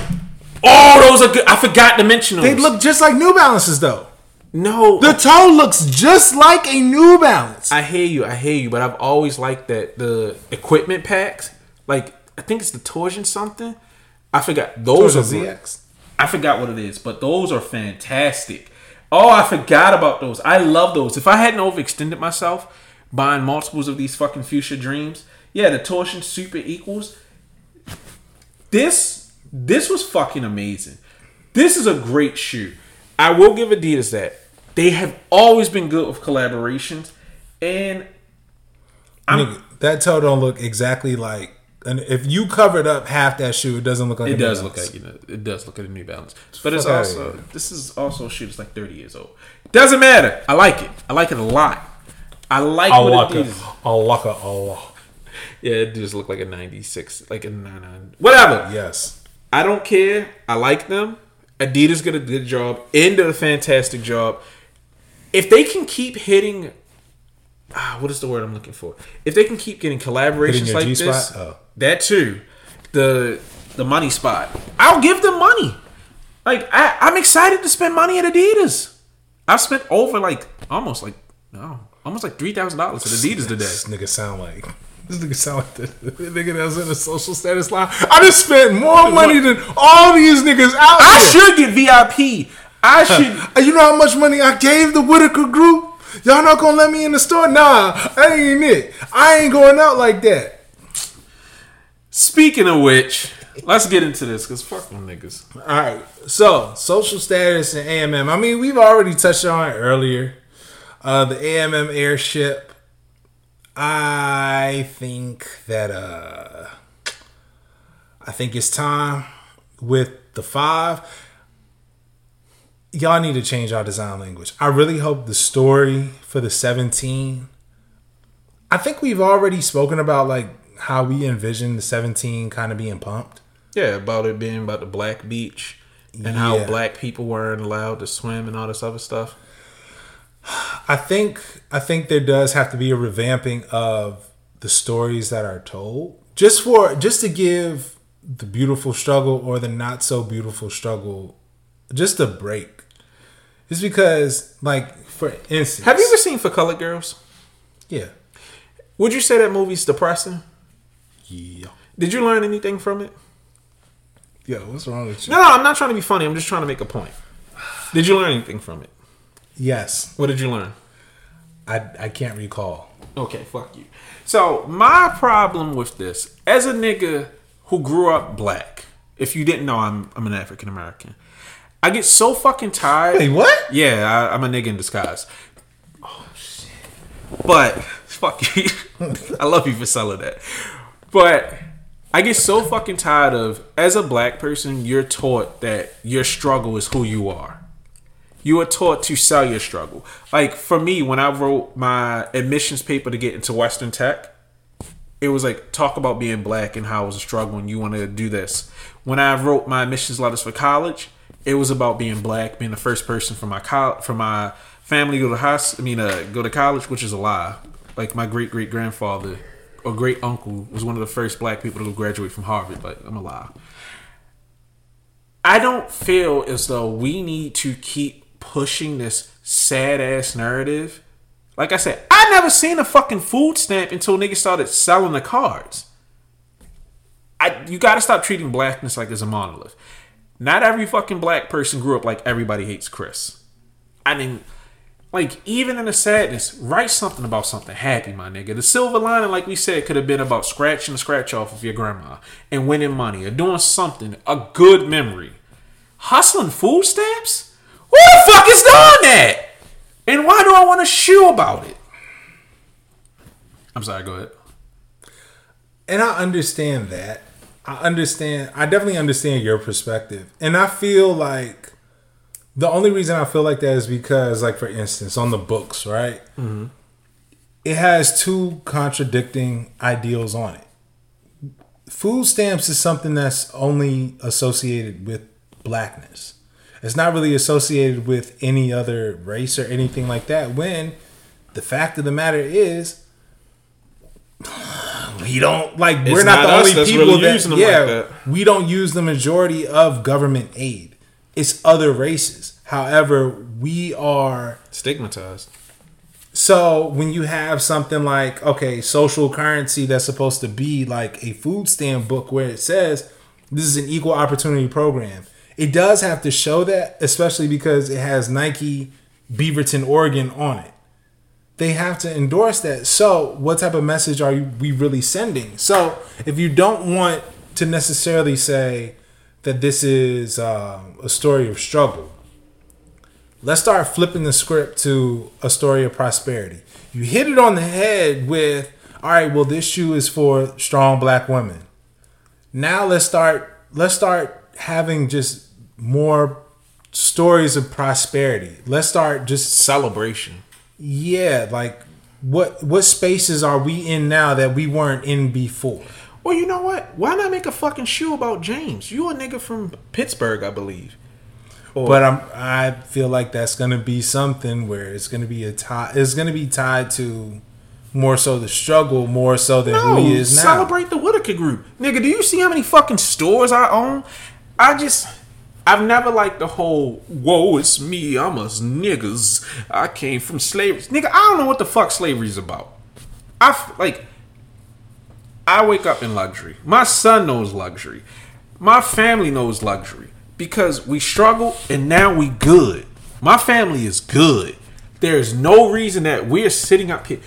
Oh, those are good. I forgot to mention those.
they look just like New Balances though.
No.
The toe looks just like a New Balance.
I hear you. I hear you. But I've always liked that the equipment packs. Like I think it's the torsion something. I forgot. Those
Those
are.
ZX.
I forgot what it is, but those are fantastic. Oh, I forgot about those. I love those. If I hadn't overextended myself buying multiples of these fucking fuchsia dreams, yeah, the torsion super equals. This this was fucking amazing. This is a great shoe. I will give Adidas that. They have always been good with collaborations, and
Nigga, that toe don't look exactly like. And if you covered up half that shoe, it doesn't look like
it
a New
does look
Balance.
like you know it does look like a New Balance, but it's
Fuck
also this is also a shoe that's like thirty years old. Doesn't matter. I like it. I like it a lot. I like
I
what it is.
I like it a lot.
Yeah, it does look like a ninety six, like a nine nine. Whatever.
Yes.
I don't care. I like them. Adidas did a good job. End did a fantastic job. If they can keep hitting, ah, what is the word I'm looking for? If they can keep getting collaborations like
G-spot?
this,
Oh.
that too, the the money spot, I'll give them money. Like I, I'm excited to spend money at Adidas. I've spent over like almost like no, almost like three thousand dollars at Adidas today.
This nigga sound like this nigga sound like the, the nigga that was in the social status line. I just spent more money than all these niggas out
I should get VIP. I should.
You know how much money I gave the Whitaker group? Y'all not gonna let me in the store? Nah, that ain't it. I ain't going out like that.
Speaking of which, let's get into this because fuck them niggas.
All right. So social status and AMM. I mean, we've already touched on it earlier. Uh, the AMM airship. I think that uh, I think it's time with the five. Y'all need to change our design language. I really hope the story for the 17. I think we've already spoken about like how we envision the 17 kind of being pumped.
Yeah, about it being about the black beach and how black people weren't allowed to swim and all this other stuff.
I think I think there does have to be a revamping of the stories that are told, just for just to give the beautiful struggle or the not so beautiful struggle just a break. It's because, like, for instance,
Have you ever seen For Colored Girls?
Yeah,
Would you say that movie's depressing?
yeah,
Did you learn anything from it?
Yeah. what's wrong with you?
No, no, I'm not trying to be funny. I'm just trying to make a point. Did you learn anything from it?
Yes,
What did you learn?
I I can't recall.
Okay, fuck you. So my problem with this, as a nigga who grew up black, if you didn't know, I'm I'm an African American. I get so fucking tired.
Wait, what?
Yeah, I, I'm a nigga in disguise. Oh shit! But fuck you. I love you for selling that. But I get so fucking tired of as a black person, you're taught that your struggle is who you are. You are taught to sell your struggle. Like for me, when I wrote my admissions paper to get into Western Tech, it was like talk about being black and how it was a struggle and you want to do this. When I wrote my admissions letters for college, it was about being black, being the first person from my col- from my family to go to high. I mean, uh, go to college, which is a lie. Like my great great grandfather or great uncle was one of the first black people to graduate from Harvard. But I'm a lie. I don't feel as though we need to keep pushing this sad ass narrative. Like I said, I never seen a fucking food stamp until niggas started selling the cards. I you gotta stop treating blackness like it's a monolith. Not every fucking black person grew up like everybody hates Chris. I mean, like even in the sadness, write something about something happy, my nigga. The silver lining, like we said, could have been about scratching the scratch off of your grandma and winning money or doing something, a good memory. Hustling food stamps? Who the fuck is doing that? And why do I want to shoe about it? I'm sorry, go ahead.
and I understand that. I understand. I definitely understand your perspective, and I feel like the only reason I feel like that is because, like, for instance, on the books, right? Mm-hmm. It has two contradicting ideals on it. Food stamps is something that's only associated with blackness. It's not really associated with any other race or anything like that. When the fact of the matter is, we don't like we're not,
not
the only people
really
that
using them like
yeah
that.
we don't use the majority of government aid. It's other races. However, we are
Stigmatized.
so when you have something like okay, social currency that's supposed to be like a food stamp book where it says this is an equal opportunity program, it does have to show that, especially because it has Nike Beaverton, Oregon on it. They have to endorse that. So, what type of message are we really sending? So, if you don't want to necessarily say that this is um, a story of struggle, let's start flipping the script to a story of prosperity. You hit it on the head with, all right, well, this shoe is for strong black women. Now let's start let's start having just more stories of prosperity. Let's start just
Celebration.
Yeah, like what what spaces are we in now that we weren't in before?
Well, you know what? Why not make a fucking shoe about James? You a nigga from Pittsburgh, I believe. Or,
But I'm I feel like that's gonna be something where it's gonna be a tie. It's gonna be tied to more so the struggle, more so than
no,
who he is now.
celebrate the Whitaker Group, nigga. Do you see how many fucking stores I own? I just, I've never liked the whole "whoa, it's me, I'm a niggas. I came from slavery." Nigga, I don't know what the fuck slavery's about. I like, I wake up in luxury. My son knows luxury. My family knows luxury because we struggle and now we good. My family is good. There's no reason that we're sitting up here.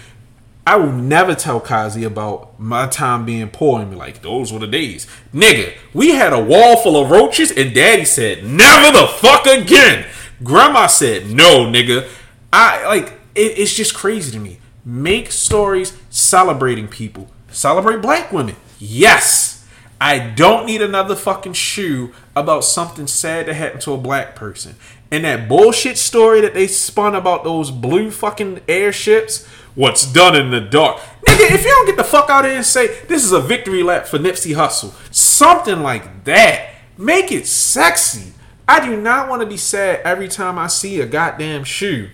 I will never tell Kazi about my time being poor and be like, those were the days. Nigga, we had a wall full of roaches and daddy said, never the fuck again. Grandma said, no, nigga. I like it, it's just crazy to me. Make stories celebrating people. Celebrate black women. Yes. I don't need another fucking shoe about something sad that happened to a black person. And that bullshit story that they spun about those blue fucking airships, what's done in the dark. Nigga, if you don't get the fuck out of here and say this is a victory lap for Nipsey Hussle, something like that, make it sexy. I do not want to be sad every time I see a goddamn shoe.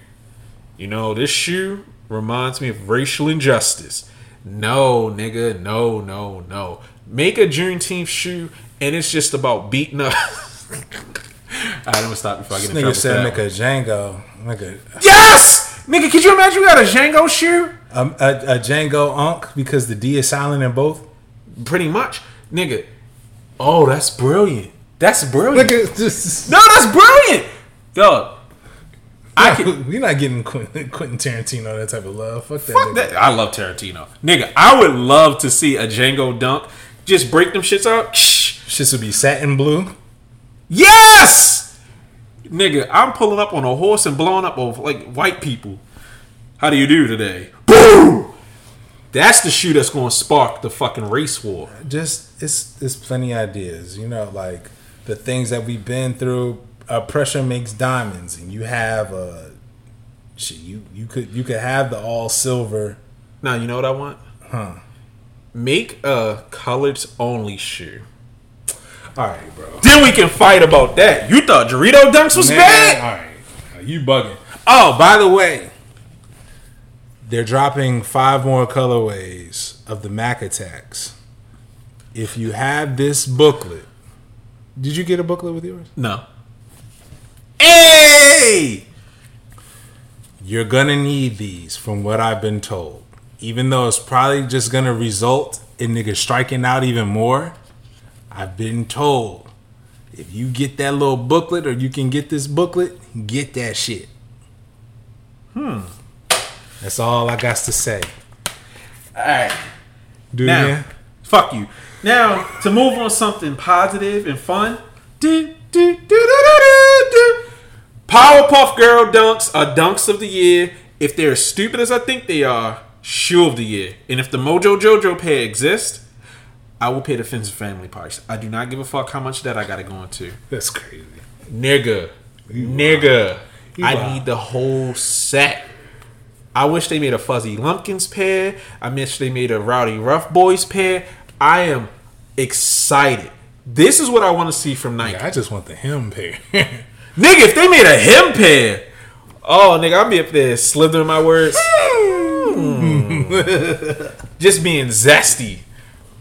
You know, this shoe reminds me of racial injustice. No, nigga, no, no, no. Make a Juneteenth shoe, and it's just about beating up. I don't stop before I get in trouble.
Nigga said make a Django, make a,
yes, nigga. Could you imagine we got a Django shoe?
a, a, a Django Unk because the D is silent in both.
Pretty much, nigga. Oh, that's brilliant. That's brilliant.
Nigga, this
No, that's brilliant, dog. I can.
We're not getting Quentin, Quentin Tarantino that type of love. Fuck that.
Fuck
nigga.
that. I love Tarantino. Nigga, I would love to see a Django dunk. Just break them shits up. Shh.
Shit would be satin blue.
Yes! Nigga, I'm pulling up on a horse and blowing up over like white people. How do you do today? Boom! That's the shoe that's gonna spark the fucking race war.
Just it's it's plenty ideas. You know, like the things that we've been through. Uh, pressure makes diamonds, and you have a shit. You you could you could have the all silver.
Now you know what I want?
Huh.
Make a colors only shoe.
All right, bro.
Then we can fight about that. You thought Dorito Dunks was
Man,
bad?
All right, uh, you bugging. Oh, by the way, they're dropping five more colorways of the Mac Attacks. If you have this booklet, did you get a booklet with yours?
No. Hey!
You're gonna need these, from what I've been told. Even though it's probably just gonna result in niggas striking out even more, I've been told if you get that little booklet or you can get this booklet, get that shit. Hmm. That's all I got to say.
Alright.
Do
Now,
ya?
fuck you. Now, to move on something positive and fun. Do, do, do. Powerpuff Girl dunks are dunks of the year. If they're as stupid as I think they are, shoe of the year. And if the Mojo Jojo pair exists, I will pay the Fins and Family price. I do not give a fuck how much that I gotta go into.
That's crazy.
Nigga. Nigga.
You
I
wild.
need the whole set. I wish they made a Fuzzy Lumpkins pair. I wish they made a Rowdyruff Boys pair. I am excited. This is what I want to see from Nike.
I just want the him pair.
Nigga, if they made a him pair, oh nigga, I'll be up there slithering my words. Hmm. Just being zesty.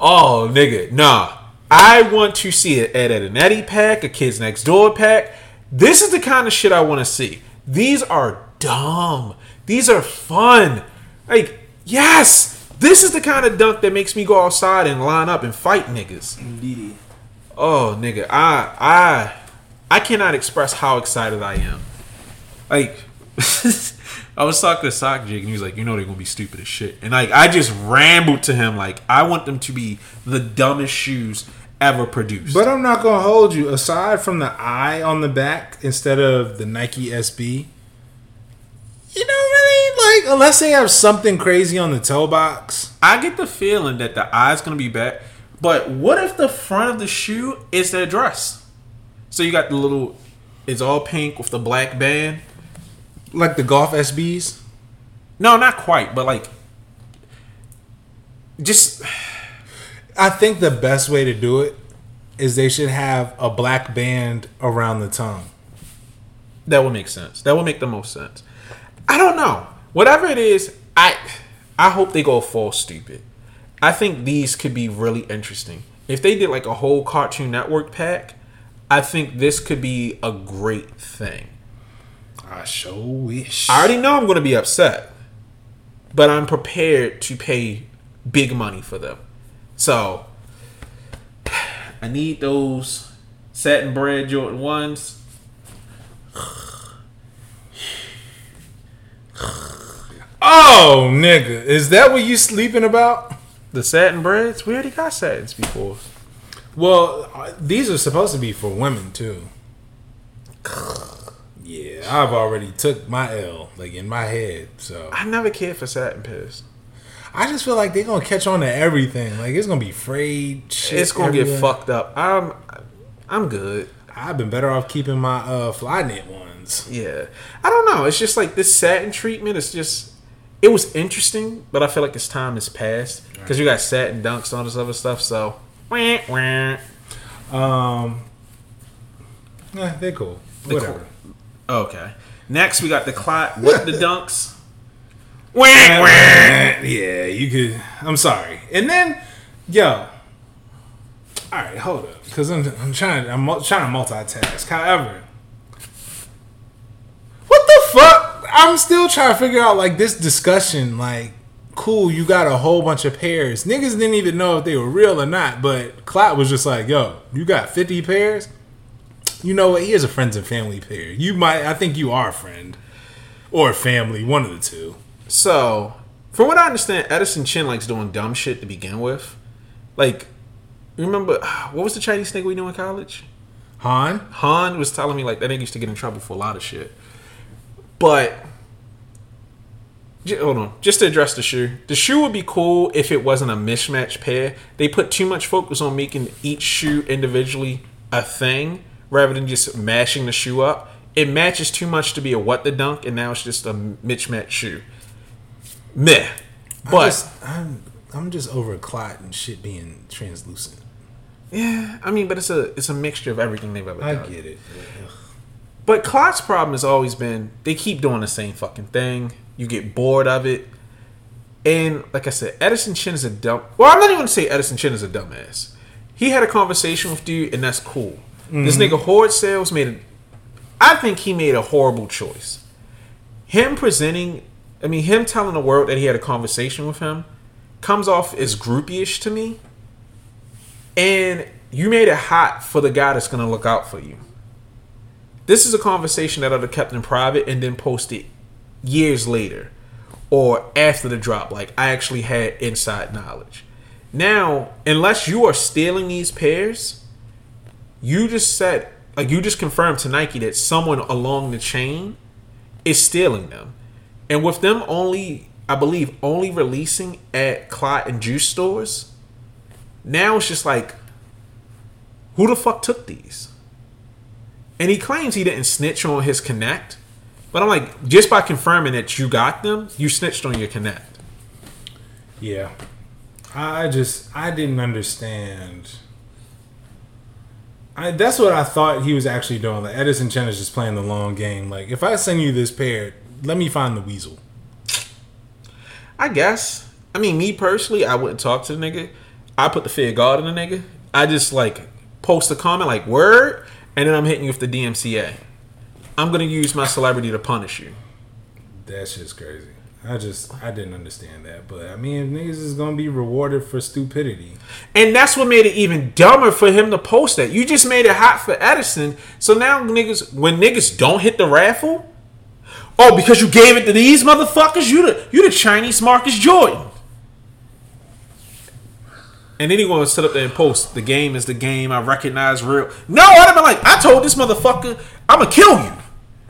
Oh nigga, nah. I want to see it at an Eddie pack, a Kids Next Door pack. This is the kind of shit I want to see. These are dumb. These are fun. Like, yes, this is the kind of dunk that makes me go outside and line up and fight niggas.
Indeed.
Oh, nigga, I I I cannot express how excited I am. Like, I was talking to Sock Jig, and he was like, "You know they're gonna be stupid as shit," and like I just rambled to him like, "I want them to be the dumbest shoes ever produced."
but I'm not gonna hold you. Aside from the eye on the back instead of the Nike SB, you don't really like unless they have something crazy on the toe box.
I get the feeling that the eye's gonna be back. But what if the front of the shoe is their dress? So you got the little, it's all pink with the black band.
Like the golf SBs.
No, not quite, but like, just
I think the best way to do it is they should have a black band around the tongue.
That would make sense. That would make the most sense. I don't know. Whatever it is, I I hope they go full stupid. I think these could be really interesting. If they did like a whole Cartoon Network pack, I think this could be a great thing.
I sure wish.
I already know I'm going to be upset, but I'm prepared to pay big money for them. So I need those satin bred Jordan ones.
Oh, nigga, is that what you sleeping about?
The satin breds, we already got satins before.
Well, uh, these are supposed to be for women too. Yeah, I've already took my L like in my head, so
I never cared for satin pairs.
I just feel like they're gonna catch on to everything. Like it's gonna be frayed. Shit
It's gonna get fucked up. I'm, I'm good.
I've been better off keeping my uh fly knit ones.
Yeah, I don't know. It's just like this satin treatment. It's just, it was interesting, but I feel like its time has passed because you got satin dunks and all this other stuff. So, wah, wah.
Um, yeah, they're cool.
They're
Whatever.
Okay. Next, we got the clot with the dunks.
Yeah, you could. I'm sorry. And then, yo, all right, hold up, because I'm I'm trying I'm trying to multitask. However, what the fuck? I'm still trying to figure out like this discussion. Like, cool, you got a whole bunch of pairs. Niggas didn't even know if they were real or not. But Clot was just like, yo, you got 50 pairs. You know what? He is a friends and family pair. You might. I think you are a friend or a family, one of the two.
So, from what I understand, Edison Chen likes doing dumb shit to begin with. Like, remember what was the Chinese nigga we knew in college?
Han.
Han was telling me like that nigga used to get in trouble for a lot of shit. But hold on, just to address the shoe. The shoe would be cool if it wasn't a mismatch pair. They put too much focus on making each shoe individually a thing rather than just mashing the shoe up. It matches too much to be a what the dunk, and now it's just a mismatch shoe. Meh.
I
But
just- I'm- I'm just over clot and shit being translucent.
Yeah, I mean, but it's a it's a mixture of everything they've ever done.
I get it.
But Clot's problem has always been they keep doing the same fucking thing. You get bored of it. And like I said, Edison Chen is a dumb. Well, I'm not even gonna say Edison Chen is a dumbass. He had a conversation with you, and that's cool. This mm-hmm. nigga Horde Sales made a. I think he made a horrible choice. Him presenting, I mean, him telling the world that he had a conversation with him, comes off as groupie-ish to me. And you made it hot for the guy that's gonna look out for you. This is a conversation that I'd have kept in private and then posted years later or after the drop. Like I actually had inside knowledge. Now, unless you are stealing these pairs, you just said like you just confirmed to Nike that someone along the chain is stealing them. And with them only I believe only releasing at Clot and Juice stores, now it's just like who the fuck took these? And he claims he didn't snitch on his connect. But I'm like, just by confirming that you got them, you snitched on your connect.
Yeah. I just I didn't understand. I, that's what I thought he was actually doing. Like Edison Chen is just playing the long game. Like if I send you this pair, let me find the weasel.
I guess. I mean, me personally, I wouldn't talk to the nigga. I put the fear of God in the nigga. I just like post a comment like word, and then I'm hitting you with the DMCA. I'm gonna use my celebrity to punish you.
That's just crazy. I just I didn't understand that. But I mean, niggas is gonna be rewarded for stupidity.
And that's what made it even dumber for him to post that. You just made it hot for Edison. So now niggas, when niggas don't hit the raffle, oh, because you gave it to these motherfuckers, you the you the Chinese Marcus Jordan. And then he gonna sit up there and post, the game is the game, I recognize real. No, I'd have been like, I told this motherfucker, I'ma kill you.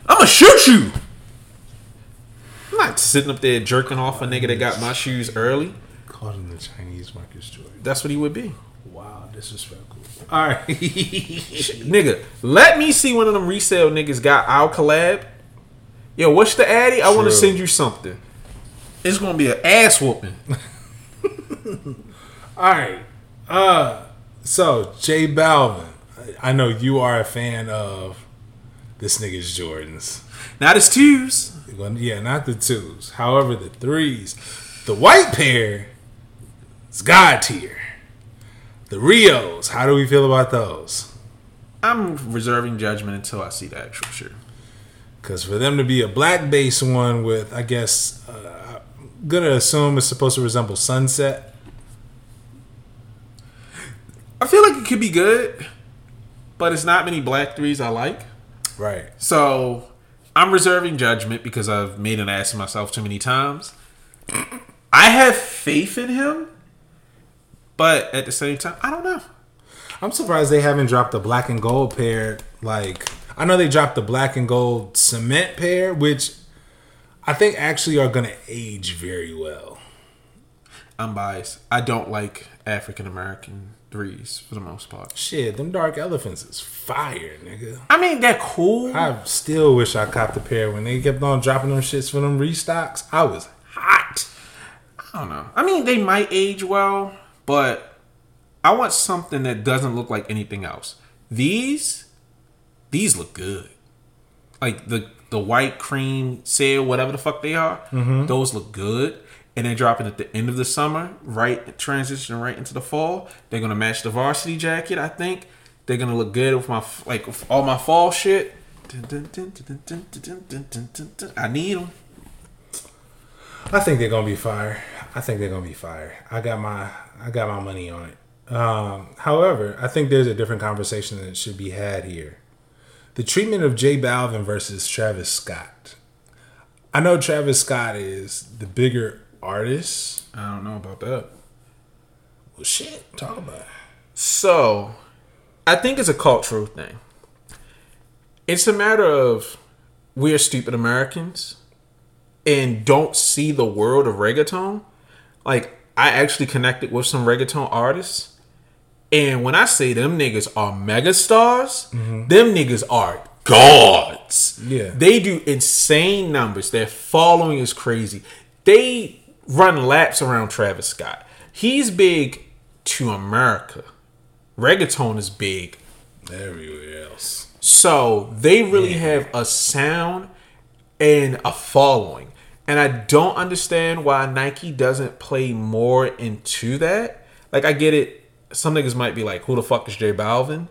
I'ma shoot you. I'm not sitting up there jerking off a nigga that got my shoes early.
Called him the Chinese Marcus Jordan.
That's what he would be.
Wow, disrespectful. All right.
Nigga, let me see one of them resale niggas got our collab. Yo, what's the addy? I want to send you something. It's gonna be an ass whooping.
All right. Uh, so J Balvin, I know you are a fan of this nigga's Jordans.
Not his twos.
Yeah, not the twos. However, the threes, the white pair, is God tier. The Rios, how do we feel about those?
I'm reserving judgment until I see the actual shoe.
Because for them to be a black base one with, I guess, uh, I'm gonna assume it's supposed to resemble sunset.
I feel like it could be good, but it's not many black threes I like.
Right.
So I'm reserving judgment because I've made an ass of myself too many times. I have faith in him, but at the same time, I don't know.
I'm surprised they haven't dropped the black and gold pair. Like, I know they dropped the black and gold cement pair, which I think actually are gonna age very well.
I'm biased. I don't like African American threes for the most part.
Shit, them dark elephants is fire, nigga.
I mean, they're cool.
I still wish I copped a pair when they kept on dropping them shits for them restocks. I was hot.
I don't know. I mean, they might age well, but I want something that doesn't look like anything else. These, these look good. Like the the white cream sail, whatever the fuck they are, mm-hmm. those look good. And they're dropping at the end of the summer, right transition right into the fall. They're gonna match the varsity jacket. I think they're gonna look good with my like with all my fall shit. I need them.
I think they're gonna be fire. I think they're gonna be fire. I got my I got my money on it. Um, however, I think there's a different conversation that should be had here. The treatment of J Balvin versus Travis Scott. I know Travis Scott is the bigger artist.
I don't know about that.
Well, shit, talk about it.
So, I think it's a cultural thing. It's a matter of we're stupid Americans and don't see the world of reggaeton. Like, I actually connected with some reggaeton artists. And when I say them niggas are megastars, mm-hmm. them niggas are gods.
Yeah.
They do insane numbers. Their following is crazy. They run laps around Travis Scott. he's big to America. Reggaeton is big
Everywhere else.
so they really have a sound and a following. And I don't understand why Nike doesn't play more into that. Like I get it, some niggas might be like, who the fuck is J Balvin?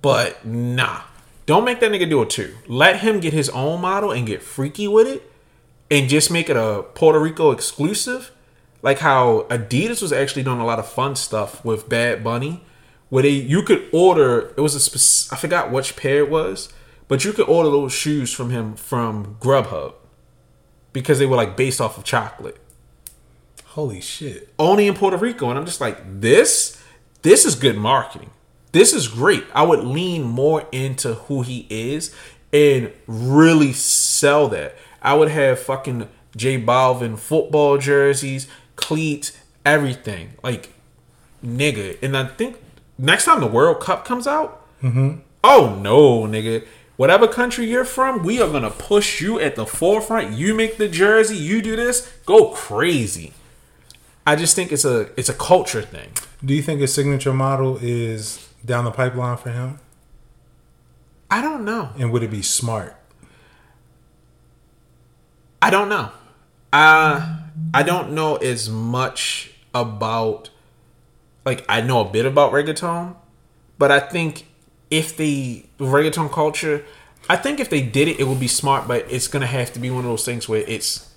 But nah. Don't make that nigga do it too. Let him get his own model and get freaky with it and just make it a Puerto Rico exclusive. Like how Adidas was actually doing a lot of fun stuff with Bad Bunny, where they you could order. It was a spec- I forgot which pair it was, but you could order those shoes from him from Grubhub because they were like based off of chocolate
Holy shit.
only in Puerto Rico. And I'm just like, this, this is good marketing. This is great. I would lean more into who he is and really sell that. I would have fucking J Balvin football jerseys, cleats, everything. Like, nigga. And I think next time the World Cup comes out, mm-hmm. oh no, nigga. Whatever country you're from, we are gonna push you at the forefront. You make the jersey, you do this, go crazy. I just think it's a it's a culture thing.
Do you think a signature model is down the pipeline for him?
I don't know.
And would it be smart?
I don't know. Uh I don't know as much about like I know a bit about reggaeton, but I think if the reggaeton culture, I think if they did it, it would be smart. But it's gonna have to be one of those things where it's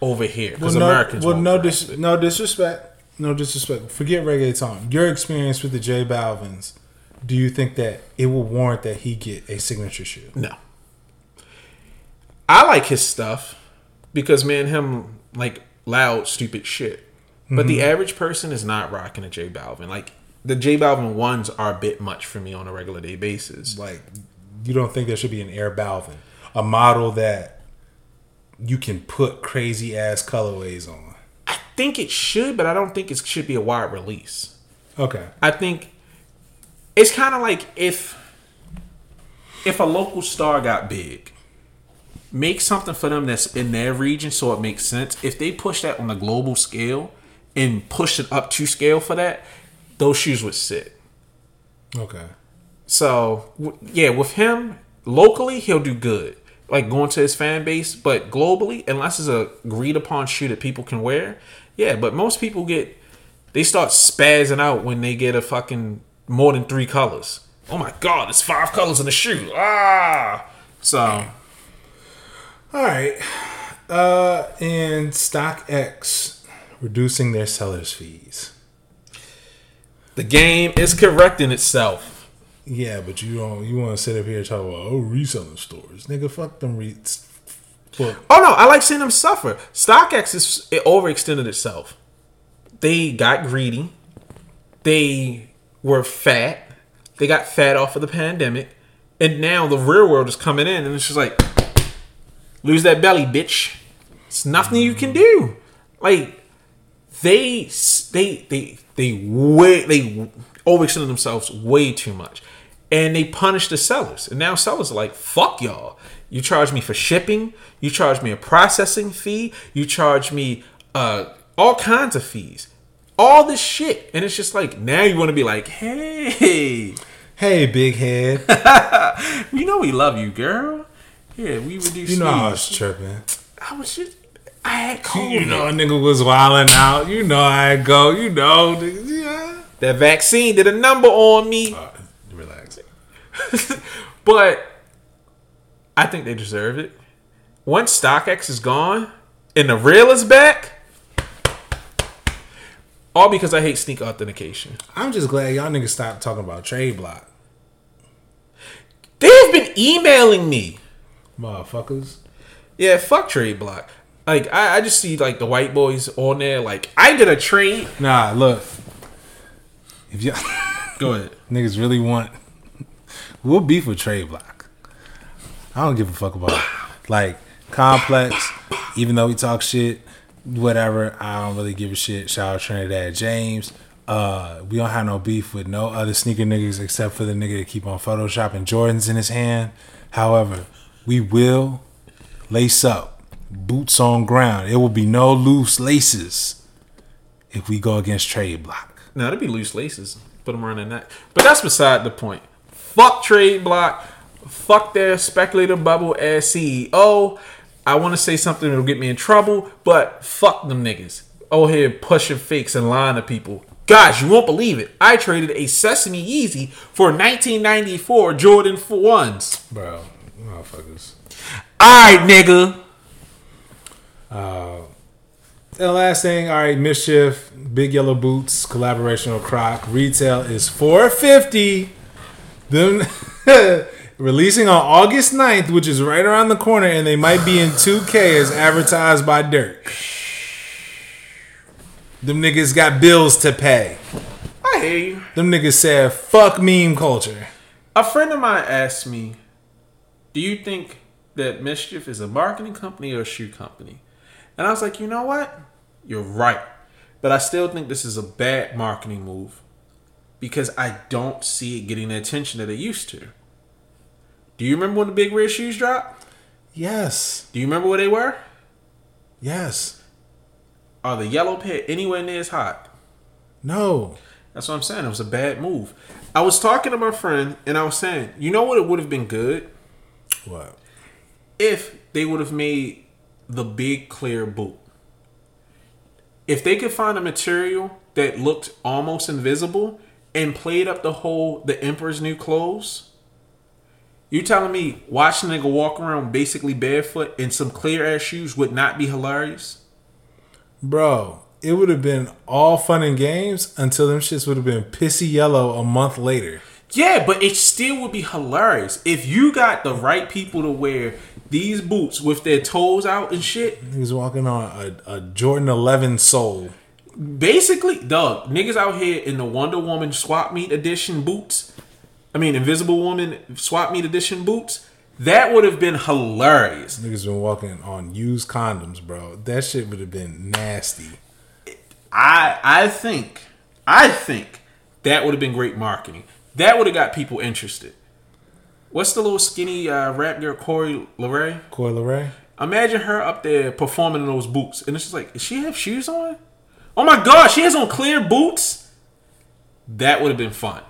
over here because
no,
Americans.
well, no, dis- no disrespect, no disrespect. Forget reggaeton. Your experience with the J Balvins. Do you think that it will warrant that he get a signature shoe?
No. I like his stuff because man, him like loud, stupid shit. But the mm-hmm. average person is not rocking a J Balvin. Like the J Balvin ones are a bit much for me on a regular day basis.
Like, you don't think there should be an Air Balvin, a model that you can put crazy ass colorways on?
I think it should, but I don't think it should be a wide release.
Okay.
I think it's kind of like if if a local star got big, make something for them that's in their region so it makes sense. If they push that on a global scale and push it up to scale for that, those shoes would sit.
Okay.
So w- yeah, with him locally, he'll do good, like going to his fan base. But globally, unless it's a agreed upon shoe that people can wear, yeah. But most people get they start spazzing out when they get a fucking more than three colors. Oh my god, it's five colors in the shoe. Ah, so
All right. Uh, and StockX reducing their sellers fees.
the game is correcting itself.
Yeah, but you don't. You want to sit up here and talk about oh reselling stores, nigga. Fuck them. Re- fuck.
Oh no, I like seeing them suffer. StockX is it overextended itself. They got greedy. They were fat. They got fat off of the pandemic, and now the real world is coming in, and it's just like lose that belly, bitch. It's nothing you can do. Like they they they they way they overextended themselves way too much, and they punished the sellers. And now sellers are like, "Fuck y'all! You charge me for shipping. You charge me a processing fee. You charge me uh, all kinds of fees, all this shit." And it's just like now you want to be like, "Hey,
Hey, big head.
you know we love you, girl. Yeah, we reduce.
You know I was tripping.
I was just I had COVID.
You know a nigga was wilding out. You know I go. You know. nigga, Yeah.
that vaccine did a number on me.
Uh, relax.
But I think they deserve it. Once StockX is gone and the real is back, all because I hate sneak authentication.
I'm just glad y'all niggas stopped talking about trade block,
They've been emailing me.
Motherfuckers.
Yeah, fuck trade block. Like I, I just see like the white boys on there. Like I did a trade.
Nah, look. If y'all
Go ahead.
niggas really want, we'll beef with trade block. I don't give a fuck about it. like complex. Even though we talk shit, whatever. I don't really give a shit. Shout out to Trinidad James. Uh, we don't have no beef with no other sneaker niggas except for the nigga that keep on photoshopping Jordans in his hand. However, we will lace up, boots on ground. It will be no loose laces. if we go against trade block?
No, that'd be loose laces. Put them around the neck. But that's beside the point. Fuck trade block. Fuck their speculator bubble as CEO. I want to say something that'll get me in trouble, but fuck them niggas. Oh, here pushing fakes and lying to people. Gosh, you won't believe it. I traded a Sesame Yeezy for 1994 Jordan 1s.
Bro, motherfuckers.
All right, nigga.
Uh, the last thing, all right, MSCHF, big yellow boots, collaboration with Croc. Retail is four fifty. Then releasing on August 9th, which is right around the corner, and they might be in 2K as advertised by Dirk. Them niggas got bills to pay.
I hear you.
Them niggas said, fuck meme culture.
A friend of mine asked me, "Do you think that MSCHF is a marketing company or a shoe company?" And I was like, "You know what? You're right, but I still think this is a bad marketing move because I don't see it getting the attention that it used to." Do you remember when the big red shoes dropped?
Yes.
Do you remember where they were?
Yes.
Are the yellow pair anywhere near as hot?
No.
That's what I'm saying. It was a bad move. I was talking to my friend and I was saying, you know what? It would have been good
What?
if they would have made the big clear boot. If they could find a material that looked almost invisible and played up the whole the Emperor's New Clothes, you telling me watching a nigga walk around basically barefoot in some clear ass shoes would not be hilarious?
Bro, it would have been all fun and games until them shits would have been pissy yellow a month later.
Yeah, but it still would be hilarious if you got the right people to wear these boots with their toes out and shit.
He was walking on a, a Jordan 11 sole.
Basically, dog, niggas out here in the Wonder Woman swap meet edition boots. I mean, Invisible Woman swap meet edition boots. That would have been hilarious.
Niggas been walking on used condoms, bro. That shit would have been nasty.
I I think I think that would have been great marketing. That would have got people interested. What's the little skinny uh, rap girl Corey LeRae?
Coi Leray?
Imagine her up there performing in those boots, and it's just like, does she have shoes on? Oh my god, she has on clear boots. That would have been fun.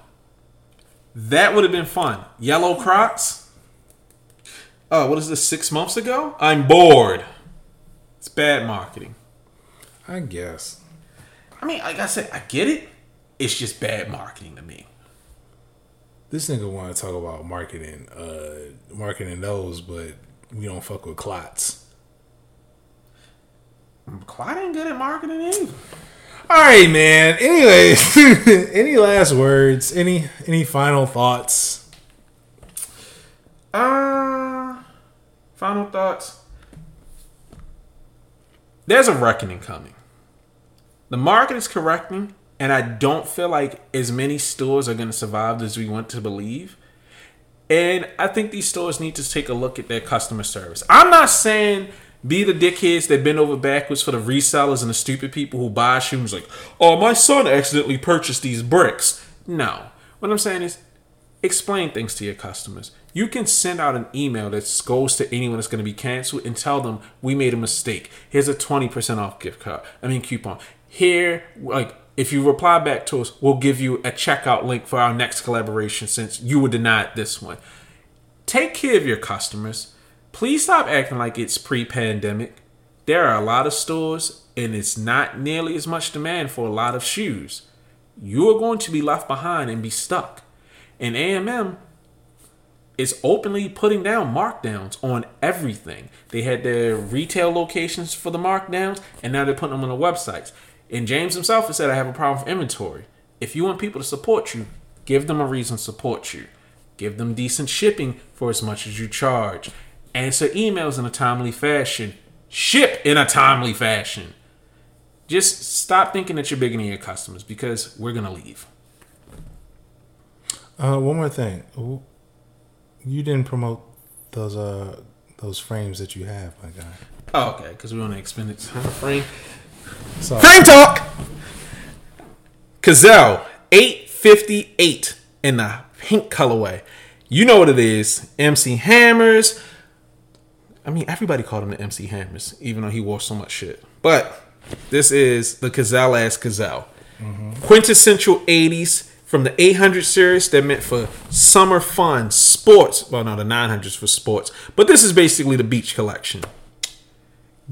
That would have been fun. Yellow Crocs. Oh, what is this? Six months ago? I'm bored. It's bad marketing.
I guess.
I mean, like I said, I get it. It's just bad marketing to me.
This nigga want to talk about marketing, uh, marketing those, but we don't fuck with clots.
Clyde ain't good at marketing either.
All right, man. Anyway, any last words? Any any final thoughts?
Uh, final thoughts. There's a reckoning coming. The market is correcting, and I don't feel like as many stores are going to survive as we want to believe. And I think these stores need to take a look at their customer service. I'm not saying be the dickheads that bend over backwards for the resellers and the stupid people who buy shoes like, oh, my son accidentally purchased these bricks. No. What I'm saying is explain things to your customers. You can send out an email that goes to anyone that's going to be canceled and tell them we made a mistake. Here's a 20% off gift card. I mean coupon. Here, like if you reply back to us, we'll give you a checkout link for our next collaboration since you were denied this one. Take care of your customers. Please stop acting like it's pre-pandemic. There are a lot of stores and it's not nearly as much demand for a lot of shoes. You are going to be left behind and be stuck. And AMM is openly putting down markdowns on everything. They had their retail locations for the markdowns, and now they're putting them on the websites. And James himself has said, I have a problem with inventory. If you want people to support you, give them a reason to support you. Give them decent shipping for as much as you charge. Answer emails in a timely fashion. Ship in a timely fashion. Just stop thinking that you're bigger than your customers because we're going to leave.
Uh, one more thing. You didn't promote those uh those frames that you have, my guy.
Oh, okay, because we want to expend it time frame.
So
Frame talk. Cazal, eight fifty eight in the pink colorway. You know what it is? MC Hammers. I mean, everybody called him the MC Hammers, even though he wore so much shit. But This is the Cazal ass Cazal. Mm-hmm. Quintessential 80s from the 800 series. They're meant for summer fun, sports. Well, no, the 900s for sports. But this is basically the beach collection.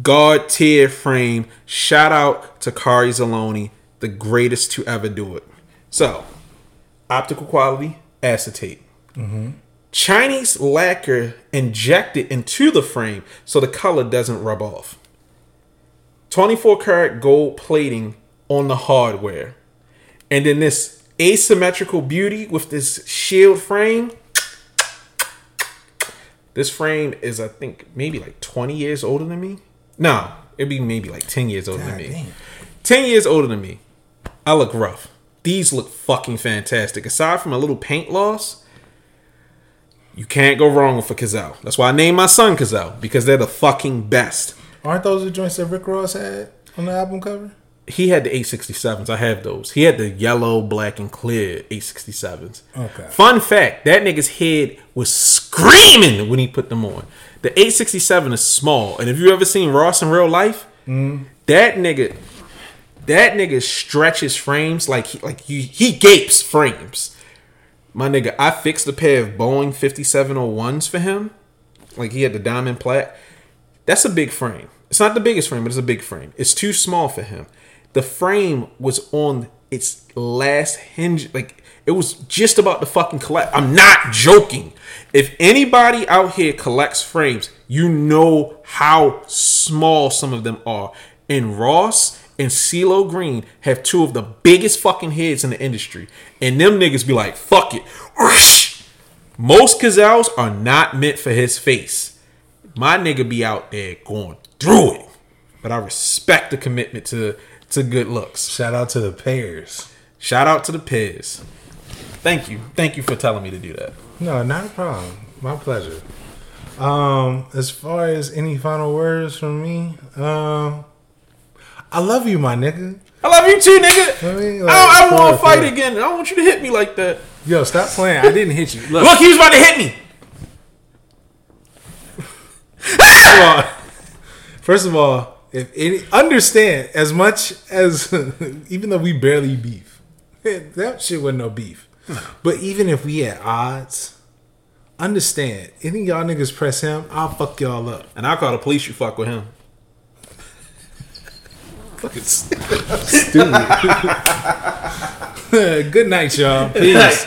God tier frame. Shout out to Cari Zalloni, the greatest to ever do it. So, optical quality, acetate. Mm-hmm. Chinese lacquer injected into the frame so the color doesn't rub off. 24 karat gold plating on the hardware. And then this asymmetrical beauty with this shield frame. This frame is, I think, maybe like 20 years older than me. No, it'd be maybe like 10 years older than me.
damn.
10 years older than me. I look rough. These look fucking fantastic. Aside from a little paint loss, you can't go wrong with a Cazal. That's why I named my son Cazal because they're the fucking best.
Aren't those the joints that Rick Ross had on the album cover?
He had the 867s. I have those. He had the yellow, black, and clear 867s.
Okay.
Fun fact that nigga's head was screaming when he put them on. The 867 is small. And if you ever seen Ross in real life, that nigga. That nigga stretches frames like he, like he, he gapes frames. My nigga, I fixed a pair of Boeing 5701s for him. Like he had the diamond plat. That's a big frame. It's not the biggest frame, but it's a big frame. It's too small for him. The frame was on its last hinge. Like it was just about to fucking collect. I'm not joking. If anybody out here collects frames, you know how small some of them are. And Ross and CeeLo Green have two of the biggest fucking heads in the industry. And them niggas be like, fuck it. Most Cazals are not meant for his face. My nigga be out there going through it. But I respect the commitment to to good looks.
Shout out to the pairs.
Shout out to the Piz. Thank you. Thank you for telling me to do that.
No, not a problem. My pleasure. Um, as far as any final words from me, um, I love you, my nigga.
I love you too, nigga.
I mean,
I,
like,
I,
for
want to fight again. I don't want you to hit me like that.
Yo, stop playing. I didn't hit you. Look,
Look, he was about to hit me.
first of all, first of all, if any, understand as much as even though we barely beef, that shit wasn't no beef. But even if we at odds, understand any y'all niggas press him, I'll fuck y'all up.
And I'll call the police. You fuck with him.
Fucking stupid. Good night, y'all. Peace.